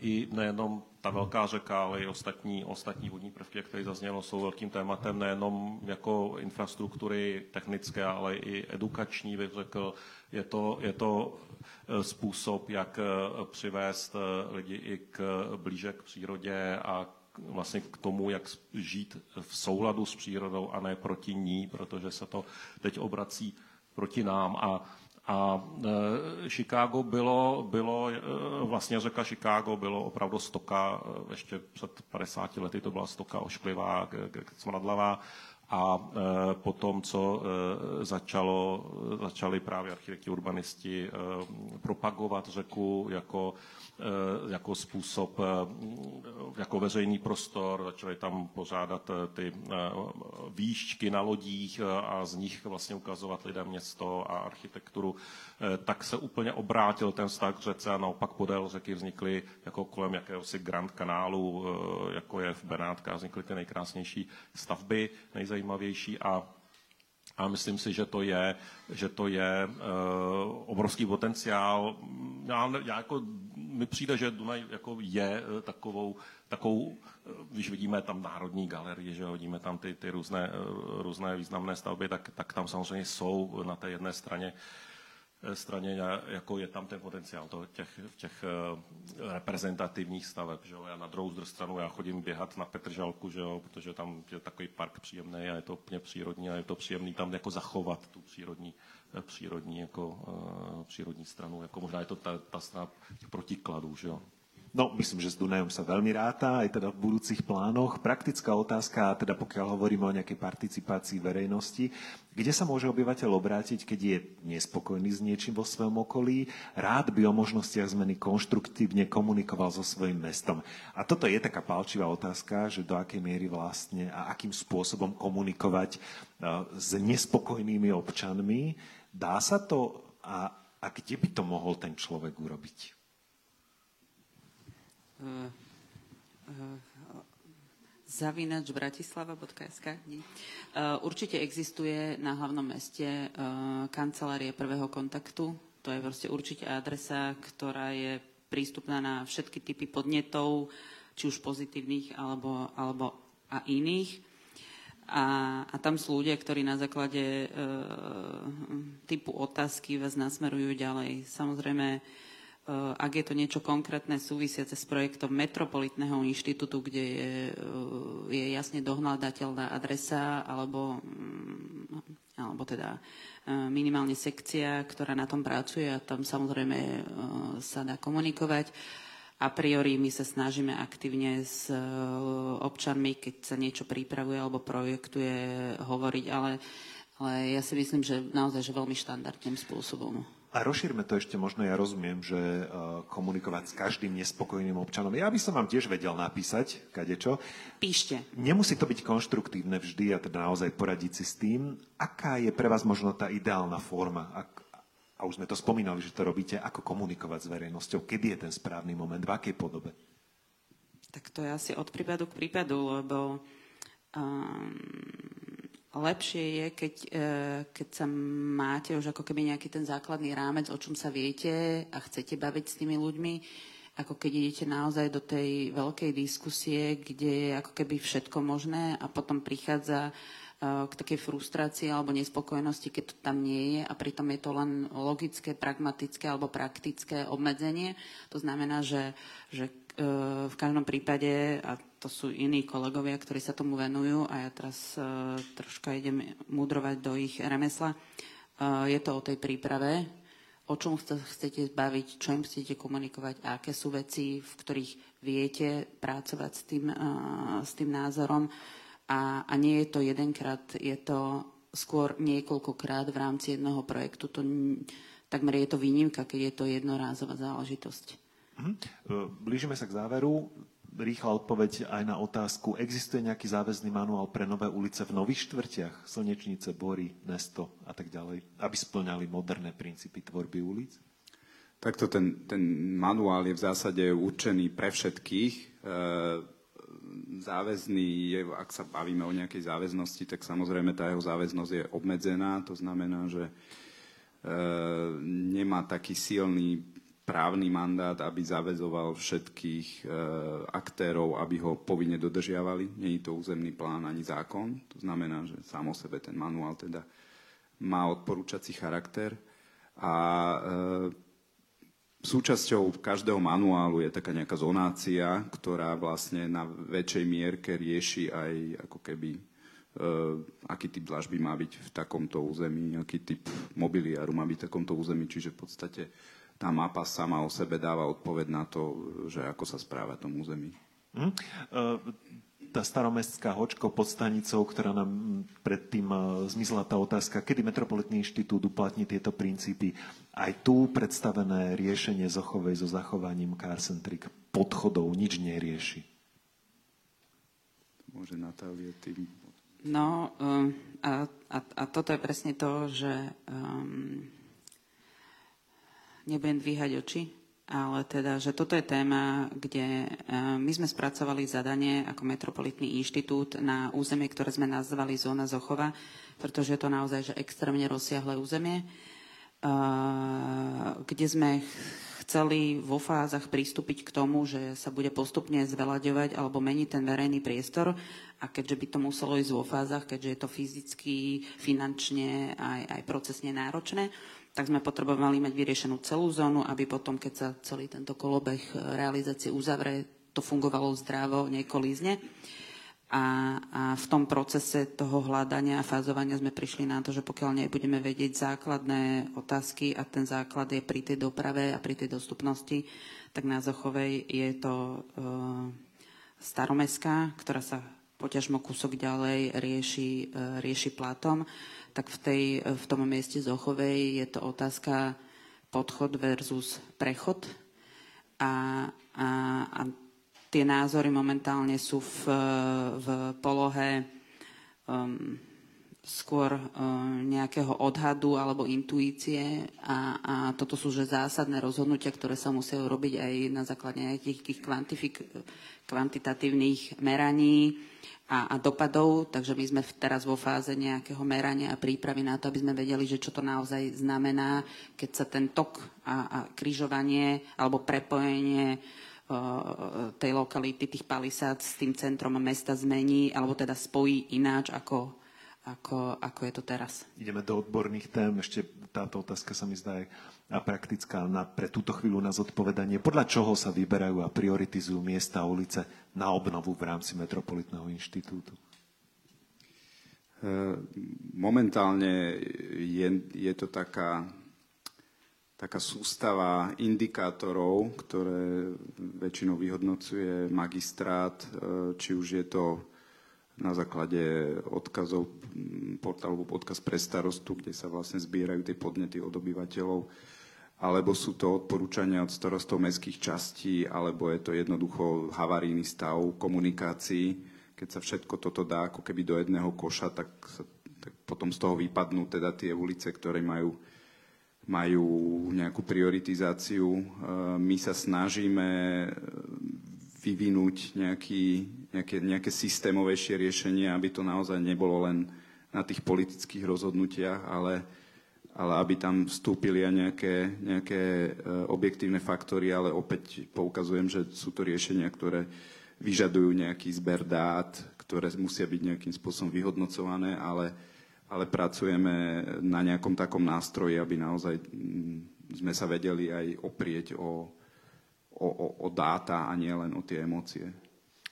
i nejenom ta velká řeka, ale i ostatní, ostatní vodní prvky, tady zaznělo, jsou velkým tématem nejenom jako infrastruktury technické, ale i edukační, bych řekl. Je to, je to e, způsob, jak e, přivést lidi i k, blíže k přírodě a vlastně k tomu, jak žít v souladu s přírodou a ne proti ní, protože se to teď obrací proti nám. A, a e, Chicago bylo, bylo, e, vlastně řeka Chicago bylo opravdu stoka, e, ještě před 50 lety to byla stoka ošklivá, smradlavá a po tom, co začalo, začali právě architekti urbanisti propagovat řeku jako jako způsob, eh, jako veřejný prostor, začali tam pořádat eh, ty výšťky na lodích a z nich vlastně ukazovat lidem město a architekturu, tak se úplně obrátil ten vztah k řece a naopak podél řeky vznikly jako kolem jakéhosi Grand kanálu, jako je v Benátkách, vznikly ty nejkrásnější stavby, nejzajímavější a a myslím si, že to je, že to je uh, obrovský potenciál. Já, já jako, mi přijde, že Dunaj jako je uh, takovou, takovou, uh, když vidíme tam Národní galerii, že vidíme tam ty, ty různé, různé významné stavby, tak, tak tam samozřejmě jsou na té jedné straně uh, straně, jako je tam ten potenciál toho, těch, těch eh, reprezentativních staveb. Že jo? Já na druhou stranu já chodím běhat na Petržalku, že jo? protože tam je takový park příjemný a je to úplně přírodní a je to příjemný tam jako zachovat tu přírodní, eh, přírodní, jako, přírodní stranu. Jako možná je to ta, ta strana protikladů. Že jo? No, myslím, že s Dunajom sa veľmi ráta, aj teda v budúcich plánoch. Praktická otázka, teda pokiaľ hovoríme o nejakej participácii verejnosti, kde sa môže obyvateľ obrátiť, keď je nespokojný s niečím vo svojom okolí, rád by o možnostiach zmeny konštruktívne komunikoval so svojím mestom. A toto je taká palčivá otázka, že do akej miery vlastne a akým spôsobom komunikovať s nespokojnými občanmi. Dá sa to a, a kde by to mohol ten človek urobiť? Uh, určite existuje na hlavnom meste kancelárie prvého kontaktu. To je proste určite adresa, ktorá je prístupná na všetky typy podnetov, či už pozitívnych alebo, alebo a iných. A, a tam sú ľudia, ktorí na základe e, typu otázky vás nasmerujú ďalej. Samozrejme, ak je to niečo konkrétne súvisiace s projektom Metropolitného inštitútu, kde je, eh, je jasne dohľadateľná adresa alebo, mm, alebo teda eh, minimálne sekcia, ktorá na tom pracuje a tam samozrejme sa dá komunikovať. A priori my sa snažíme aktívne s občanmi, keď sa niečo pripravuje alebo projektuje, hovoriť, ale, ale ja si myslím, že naozaj že veľmi štandardným spôsobom. A rozšírme to ešte možno, ja rozumiem, že uh, komunikovať s každým nespokojným občanom. Ja by som vám tiež vedel napísať, kadečo. Píšte. Nemusí to byť konštruktívne vždy a teda naozaj poradiť si s tým. Aká je pre vás možno tá ideálna forma? Ak, a už sme to spomínali, že to robíte, ako komunikovať s verejnosťou? Kedy je ten správny moment? V akej podobe? Tak to je asi od prípadu k prípadu, lebo um, lepšie je, keď, e, keď sa máte už ako keby nejaký ten základný rámec, o čom sa viete a chcete baviť s tými ľuďmi, ako keď idete naozaj do tej veľkej diskusie, kde je ako keby všetko možné a potom prichádza e, k takej frustrácii alebo nespokojnosti, keď to tam nie je a pritom je to len logické, pragmatické alebo praktické obmedzenie. To znamená, že, že e, v každom prípade, a to sú iní kolegovia, ktorí sa tomu venujú a ja teraz uh, troška idem mudrovať do ich remesla. Uh, je to o tej príprave, o čom chcete baviť, čo im chcete komunikovať aké sú veci, v ktorých viete pracovať s tým, uh, s tým názorom. A, a nie je to jedenkrát, je to skôr niekoľkokrát v rámci jedného projektu. To, takmer je to výnimka, keď je to jednorázová záležitosť. Mhm. Blížime sa k záveru rýchla odpoveď aj na otázku, existuje nejaký záväzný manuál pre nové ulice v nových štvrtiach, Slnečnice, Bory, Nesto a tak ďalej, aby splňali moderné princípy tvorby ulic? Takto ten, ten manuál je v zásade určený pre všetkých. E, záväzný je, ak sa bavíme o nejakej záväznosti, tak samozrejme tá jeho záväznosť je obmedzená. To znamená, že e, nemá taký silný právny mandát, aby zavezoval všetkých e, aktérov, aby ho povinne dodržiavali. Je to územný plán ani zákon. To znamená, že sám o sebe ten manuál teda má odporúčací charakter. A e, súčasťou každého manuálu je taká nejaká zonácia, ktorá vlastne na väčšej mierke rieši aj ako keby Uh, aký typ dlažby má byť v takomto území, aký typ mobiliáru má byť v takomto území, čiže v podstate tá mapa sama o sebe dáva odpoveď na to, že ako sa správa tom území. Uh, tá staromestská hočko pod stanicou, ktorá nám predtým e, zmizla tá otázka, kedy Metropolitný inštitút uplatní tieto princípy. Aj tu predstavené riešenie Zochovej so zachovaním car-centric podchodov nič nerieši. Môže Natália tým... No, um, a, a, a toto je presne to, že um, nebudem dvíhať oči, ale teda, že toto je téma, kde uh, my sme spracovali zadanie ako Metropolitný inštitút na územie, ktoré sme nazvali Zóna Zochova, pretože je to naozaj že extrémne rozsiahle územie, uh, kde sme chceli vo fázach pristúpiť k tomu, že sa bude postupne zvelaďovať alebo meniť ten verejný priestor. A keďže by to muselo ísť vo fázach, keďže je to fyzicky, finančne aj, aj procesne náročné, tak sme potrebovali mať vyriešenú celú zónu, aby potom, keď sa celý tento kolobeh realizácie uzavre, to fungovalo zdravo, nekolízne. A, a v tom procese toho hľadania a fázovania sme prišli na to, že pokiaľ nebudeme vedieť základné otázky a ten základ je pri tej doprave a pri tej dostupnosti, tak na Zochovej je to e, staromestská, ktorá sa poťažmo kúsok ďalej rieši, e, rieši platom, tak v, tej, v tom mieste Zochovej je to otázka podchod versus prechod. A, a, a tie názory momentálne sú v, v polohe um, skôr um, nejakého odhadu alebo intuície a, a toto sú že zásadné rozhodnutia, ktoré sa musia urobiť aj na základe nejakých kvantifik- kvantitatívnych meraní a, a dopadov, takže my sme teraz vo fáze nejakého merania a prípravy na to, aby sme vedeli, že čo to naozaj znamená, keď sa ten tok a, a križovanie alebo prepojenie tej lokality, tých palisád s tým centrom mesta zmení, alebo teda spojí ináč, ako, ako, ako je to teraz. Ideme do odborných tém. Ešte táto otázka sa mi zdá aj praktická na, pre túto chvíľu na zodpovedanie. Podľa čoho sa vyberajú a prioritizujú miesta a ulice na obnovu v rámci Metropolitného inštitútu? Momentálne je, je to taká taká sústava indikátorov, ktoré väčšinou vyhodnocuje magistrát, e, či už je to na základe odkazov portálu odkaz pre starostu, kde sa vlastne zbierajú tie podnety od obyvateľov, alebo sú to odporúčania od starostov mestských častí, alebo je to jednoducho havarijný stav komunikácií. Keď sa všetko toto dá ako keby do jedného koša, tak, sa, tak potom z toho vypadnú teda tie ulice, ktoré majú majú nejakú prioritizáciu. E, my sa snažíme vyvinúť nejaký, nejaké, nejaké systémovejšie riešenie, aby to naozaj nebolo len na tých politických rozhodnutiach, ale, ale aby tam vstúpili aj nejaké, nejaké e, objektívne faktory, ale opäť poukazujem, že sú to riešenia, ktoré vyžadujú nejaký zber dát, ktoré musia byť nejakým spôsobom vyhodnocované, ale ale pracujeme na nejakom takom nástroji, aby naozaj mm, sme sa vedeli aj oprieť o, o, o, o dáta a nie len o tie emócie.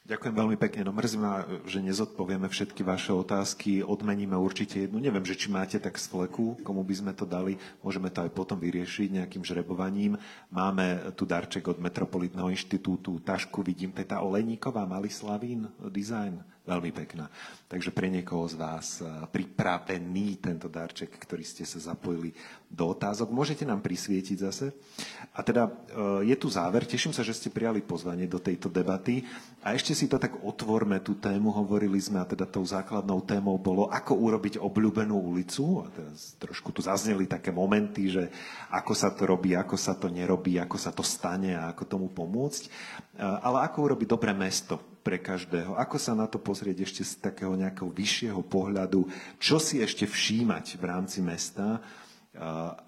Ďakujem veľmi pekne. No mrzí ma, že nezodpovieme všetky vaše otázky. Odmeníme určite jednu. Neviem, že či máte tak z fleku, komu by sme to dali. Môžeme to aj potom vyriešiť nejakým žrebovaním. Máme tu darček od Metropolitného inštitútu. Tašku vidím, to je tá Oleníková Malislavín design veľmi pekná. Takže pre niekoho z vás eh, pripravený tento darček, ktorý ste sa zapojili do otázok. Môžete nám prisvietiť zase. A teda eh, je tu záver. Teším sa, že ste prijali pozvanie do tejto debaty. A ešte si to tak otvorme, tú tému. Hovorili sme, a teda tou základnou témou bolo, ako urobiť obľúbenú ulicu. A teraz trošku tu zazneli také momenty, že ako sa to robí, ako sa to nerobí, ako sa to stane a ako tomu pomôcť. Eh, ale ako urobiť dobré mesto pre každého. Ako sa na to pozrieť ešte z takého nejakého vyššieho pohľadu, čo si ešte všímať v rámci mesta,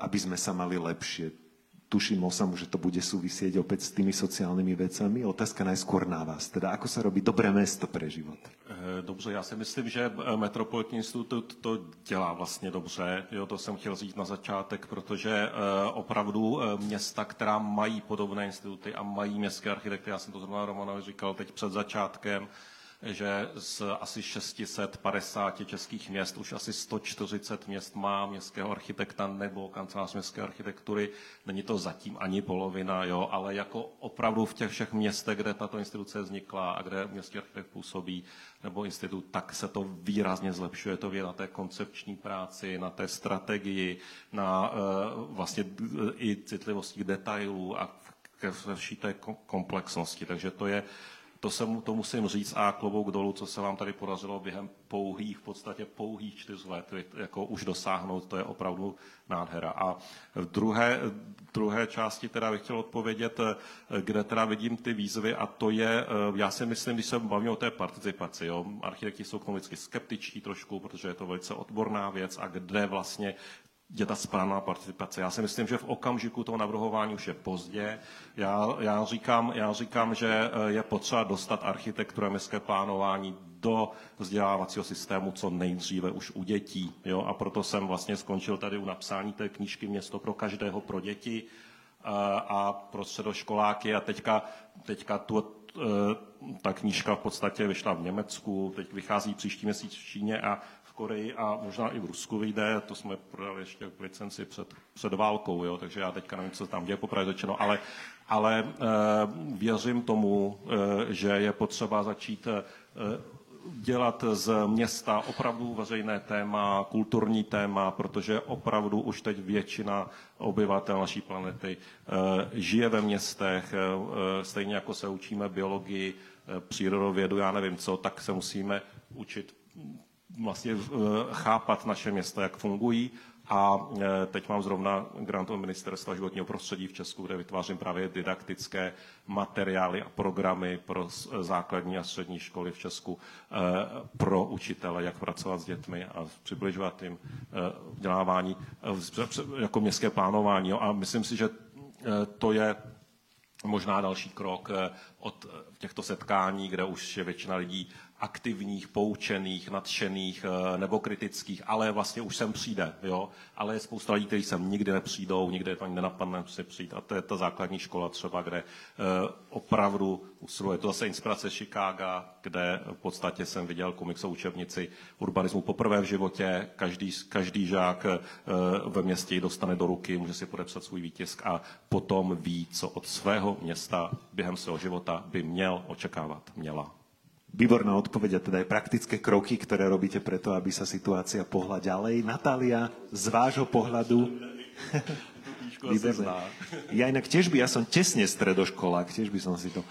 aby sme sa mali lepšie tuším osam, že to bude súvisieť opäť s tými sociálnymi vecami. Otázka najskôr na vás. Teda ako sa robí dobré mesto pre život? Eh, dobře, já si myslím, že eh, Metropolitní institut to dělá vlastně dobře. Jo, to jsem chtěl říct na začátek, protože eh, opravdu města, která mají podobné instituty a mají městské architekty, já jsem to zrovna Romanovi říkal teď před začátkem, že z asi 650 českých měst už asi 140 měst má městského architekta nebo kancelář městské architektury. Není to zatím ani polovina, jo, ale jako opravdu v těch všech městech, kde tato instituce vznikla a kde městský architekt působí, nebo institut, tak se to výrazně zlepšuje. To na té koncepční práci, na té strategii, na uh, vlastně i citlivosti detailů a ve vší té komplexnosti. Takže to je, to, se, to musím říct a klobouk dolů, co se vám tady podařilo během pouhých, v podstatě pouhých čtyř let, jako už dosáhnout, to je opravdu nádhera. A v druhé, druhé části teda bych chtěl odpovědět, kde teda vidím ty výzvy a to je, já si myslím, když se bavím o té participaci, jo, architekti jsou k tomu vždycky skeptičtí trošku, protože je to velice odborná věc a kde vlastně je ta správná participace. Já si myslím, že v okamžiku toho navrhování už je pozdě. Já, já, říkám, já říkám, že eh, je potřeba dostat architekturu městské plánování do vzdělávacího systému co nejdříve už u dětí. Jo? A proto jsem vlastně skončil tady u napsání té knížky Město pro každého pro děti eh, a pro středoškoláky. A teďka, teďka tu, eh, ta knížka v podstatě vyšla v Německu, teď vychází příští měsíc v Číně a Koreji a možná i v Rusku vyjde, to jsme prodali ještě licenci před, před válkou, jo, takže já teďka nevím, co tam děje popravdě řečeno, ale, ale e, věřím tomu, e, že je potřeba začít e, dělat z města opravdu veřejné téma, kulturní téma, protože opravdu už teď většina obyvatel naší planety žije ve městech, stejně jako se učíme biologii, přírodovědu, já nevím co, tak se musíme učit vlastně eh, chápat naše města, jak fungují. A eh, teď mám zrovna grant Ministerstva životního prostředí v Česku, kde vytvářím právě didaktické materiály a programy pro eh, základní a střední školy v Česku pro učitele, jak pracovat s dětmi a přibližovat jim vzdělávání jako městské plánování. A myslím si, že to je možná další krok od těchto setkání, kde už je většina lidí aktivních, poučených, nadšených eh, nebo kritických, ale vlastně už sem přijde, jo. Ale je spousta lidí, kteří sem nikdy nepřijdou, nikdy to ani nenapadne si přijít. A to je ta základní škola třeba, kde eh, opravdu usiluje. To zase inspirace Chicago, kde v podstatě jsem viděl komiksovou učebnici urbanismu poprvé v životě. Každý, každý žák eh, ve městě dostane do ruky, může si podepsat svůj výtisk a potom ví, co od svého města během svého života by měl očekávat, měla. Výborná odpoveď a teda aj praktické kroky, ktoré robíte preto, aby sa situácia pohla ďalej. Natália, z vášho pohľadu... Ja inak tiež by, ja som tesne stredoškolák, tiež by som si to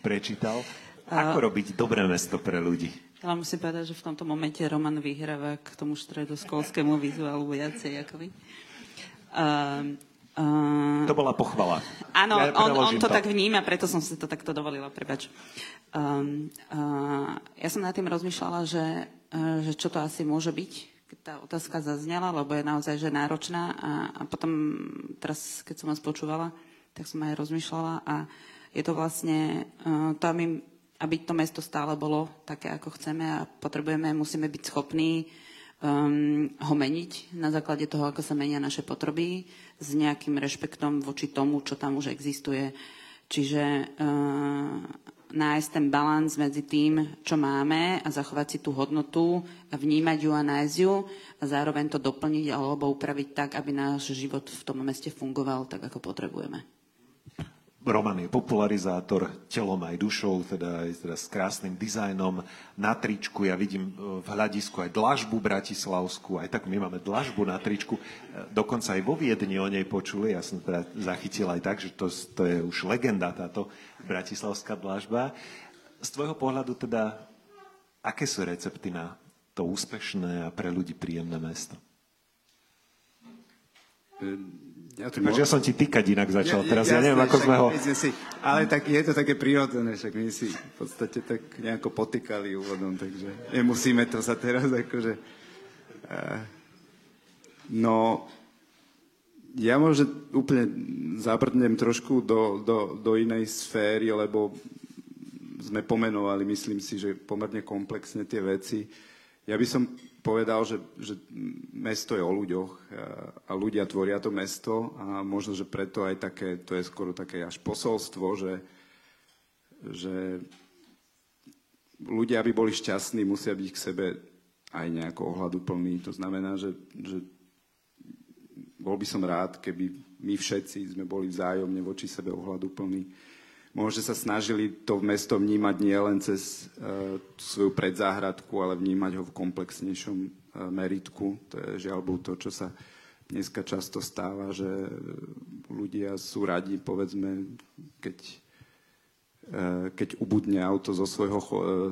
prečítal. Ako robiť dobré mesto pre ľudí? Ja musím povedať, že v tomto momente Roman vyhráva k tomu stredoškolskému vizuálu viacej ako vy. Uh, Uh, to bola pochvala. Áno, ja on, on to, to tak vníma, preto som si to takto dovolila, prebač. Um, uh, ja som nad tým rozmýšľala, že, uh, že čo to asi môže byť, keď tá otázka zaznela, lebo je naozaj že náročná a, a potom teraz, keď som vás počúvala, tak som aj rozmýšľala a je to vlastne uh, to, aby, aby to mesto stále bolo také, ako chceme a potrebujeme, musíme byť schopní um, ho meniť na základe toho, ako sa menia naše potreby, s nejakým rešpektom voči tomu, čo tam už existuje. Čiže uh, nájsť ten balans medzi tým, čo máme a zachovať si tú hodnotu a vnímať ju a nájsť ju a zároveň to doplniť alebo upraviť tak, aby náš život v tom meste fungoval tak, ako potrebujeme. Roman je popularizátor telom aj dušou, teda aj teda s krásnym dizajnom. Na tričku ja vidím e, v hľadisku aj dlažbu bratislavskú, aj tak my máme dlažbu na tričku. E, dokonca aj vo Viedni o nej počuli, ja som teda zachytil aj tak, že to, to je už legenda táto bratislavská dlažba. Z tvojho pohľadu teda, aké sú recepty na to úspešné a pre ľudí príjemné mesto? Ehm, ja to Takže ja som ti týkať inak začal. Ja, Teraz ja, ja neviem, ako sme ho... Si, ale tak je to také prírodzené, však my si v podstate tak nejako potýkali úvodom, takže nemusíme to sa teraz akože... Uh, no, ja možno úplne zabrdnem trošku do, do, do inej sféry, lebo sme pomenovali, myslím si, že pomerne komplexne tie veci. Ja by som povedal, že, že mesto je o ľuďoch a ľudia tvoria to mesto a možno, že preto aj také, to je skoro také až posolstvo, že, že ľudia, aby boli šťastní, musia byť k sebe aj nejako ohľaduplní. To znamená, že, že bol by som rád, keby my všetci sme boli vzájomne voči sebe ohľaduplní. Možno sa snažili to mesto vnímať nie len cez uh, svoju predzáhradku, ale vnímať ho v komplexnejšom uh, meritku. To je žiaľ to, čo sa dneska často stáva, že ľudia sú radi, povedzme, keď Eh, keď ubudne auto zo svojho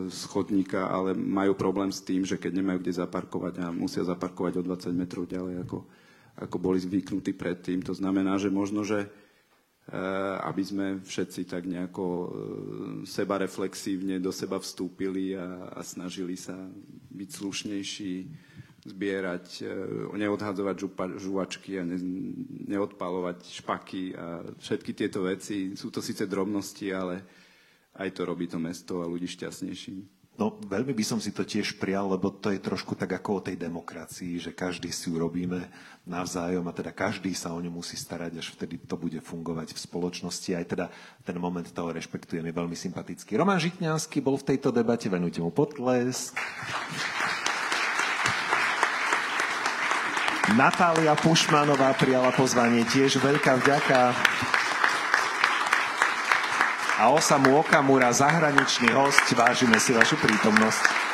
schodníka, ale majú problém s tým, že keď nemajú kde zaparkovať a musia zaparkovať o 20 metrov ďalej, ako, ako boli zvyknutí predtým. To znamená, že možno, že aby sme všetci tak nejako eh, seba reflexívne do seba vstúpili a, a snažili sa byť slušnejší, zbierať, neodhadzovať žuvačky a ne, neodpalovať špaky a všetky tieto veci. Sú to síce drobnosti, ale aj to robí to mesto a ľudí šťastnejší. No, veľmi by som si to tiež prial, lebo to je trošku tak ako o tej demokracii, že každý si ju robíme navzájom a teda každý sa o ňu musí starať, až vtedy to bude fungovať v spoločnosti. Aj teda ten moment toho rešpektujem, je veľmi sympatický. Roman Žitňanský bol v tejto debate, venujte mu potlesk. Natália Pušmanová prijala pozvanie, tiež veľká vďaka a Osamu Okamura, zahraničný host. Vážime si vašu prítomnosť.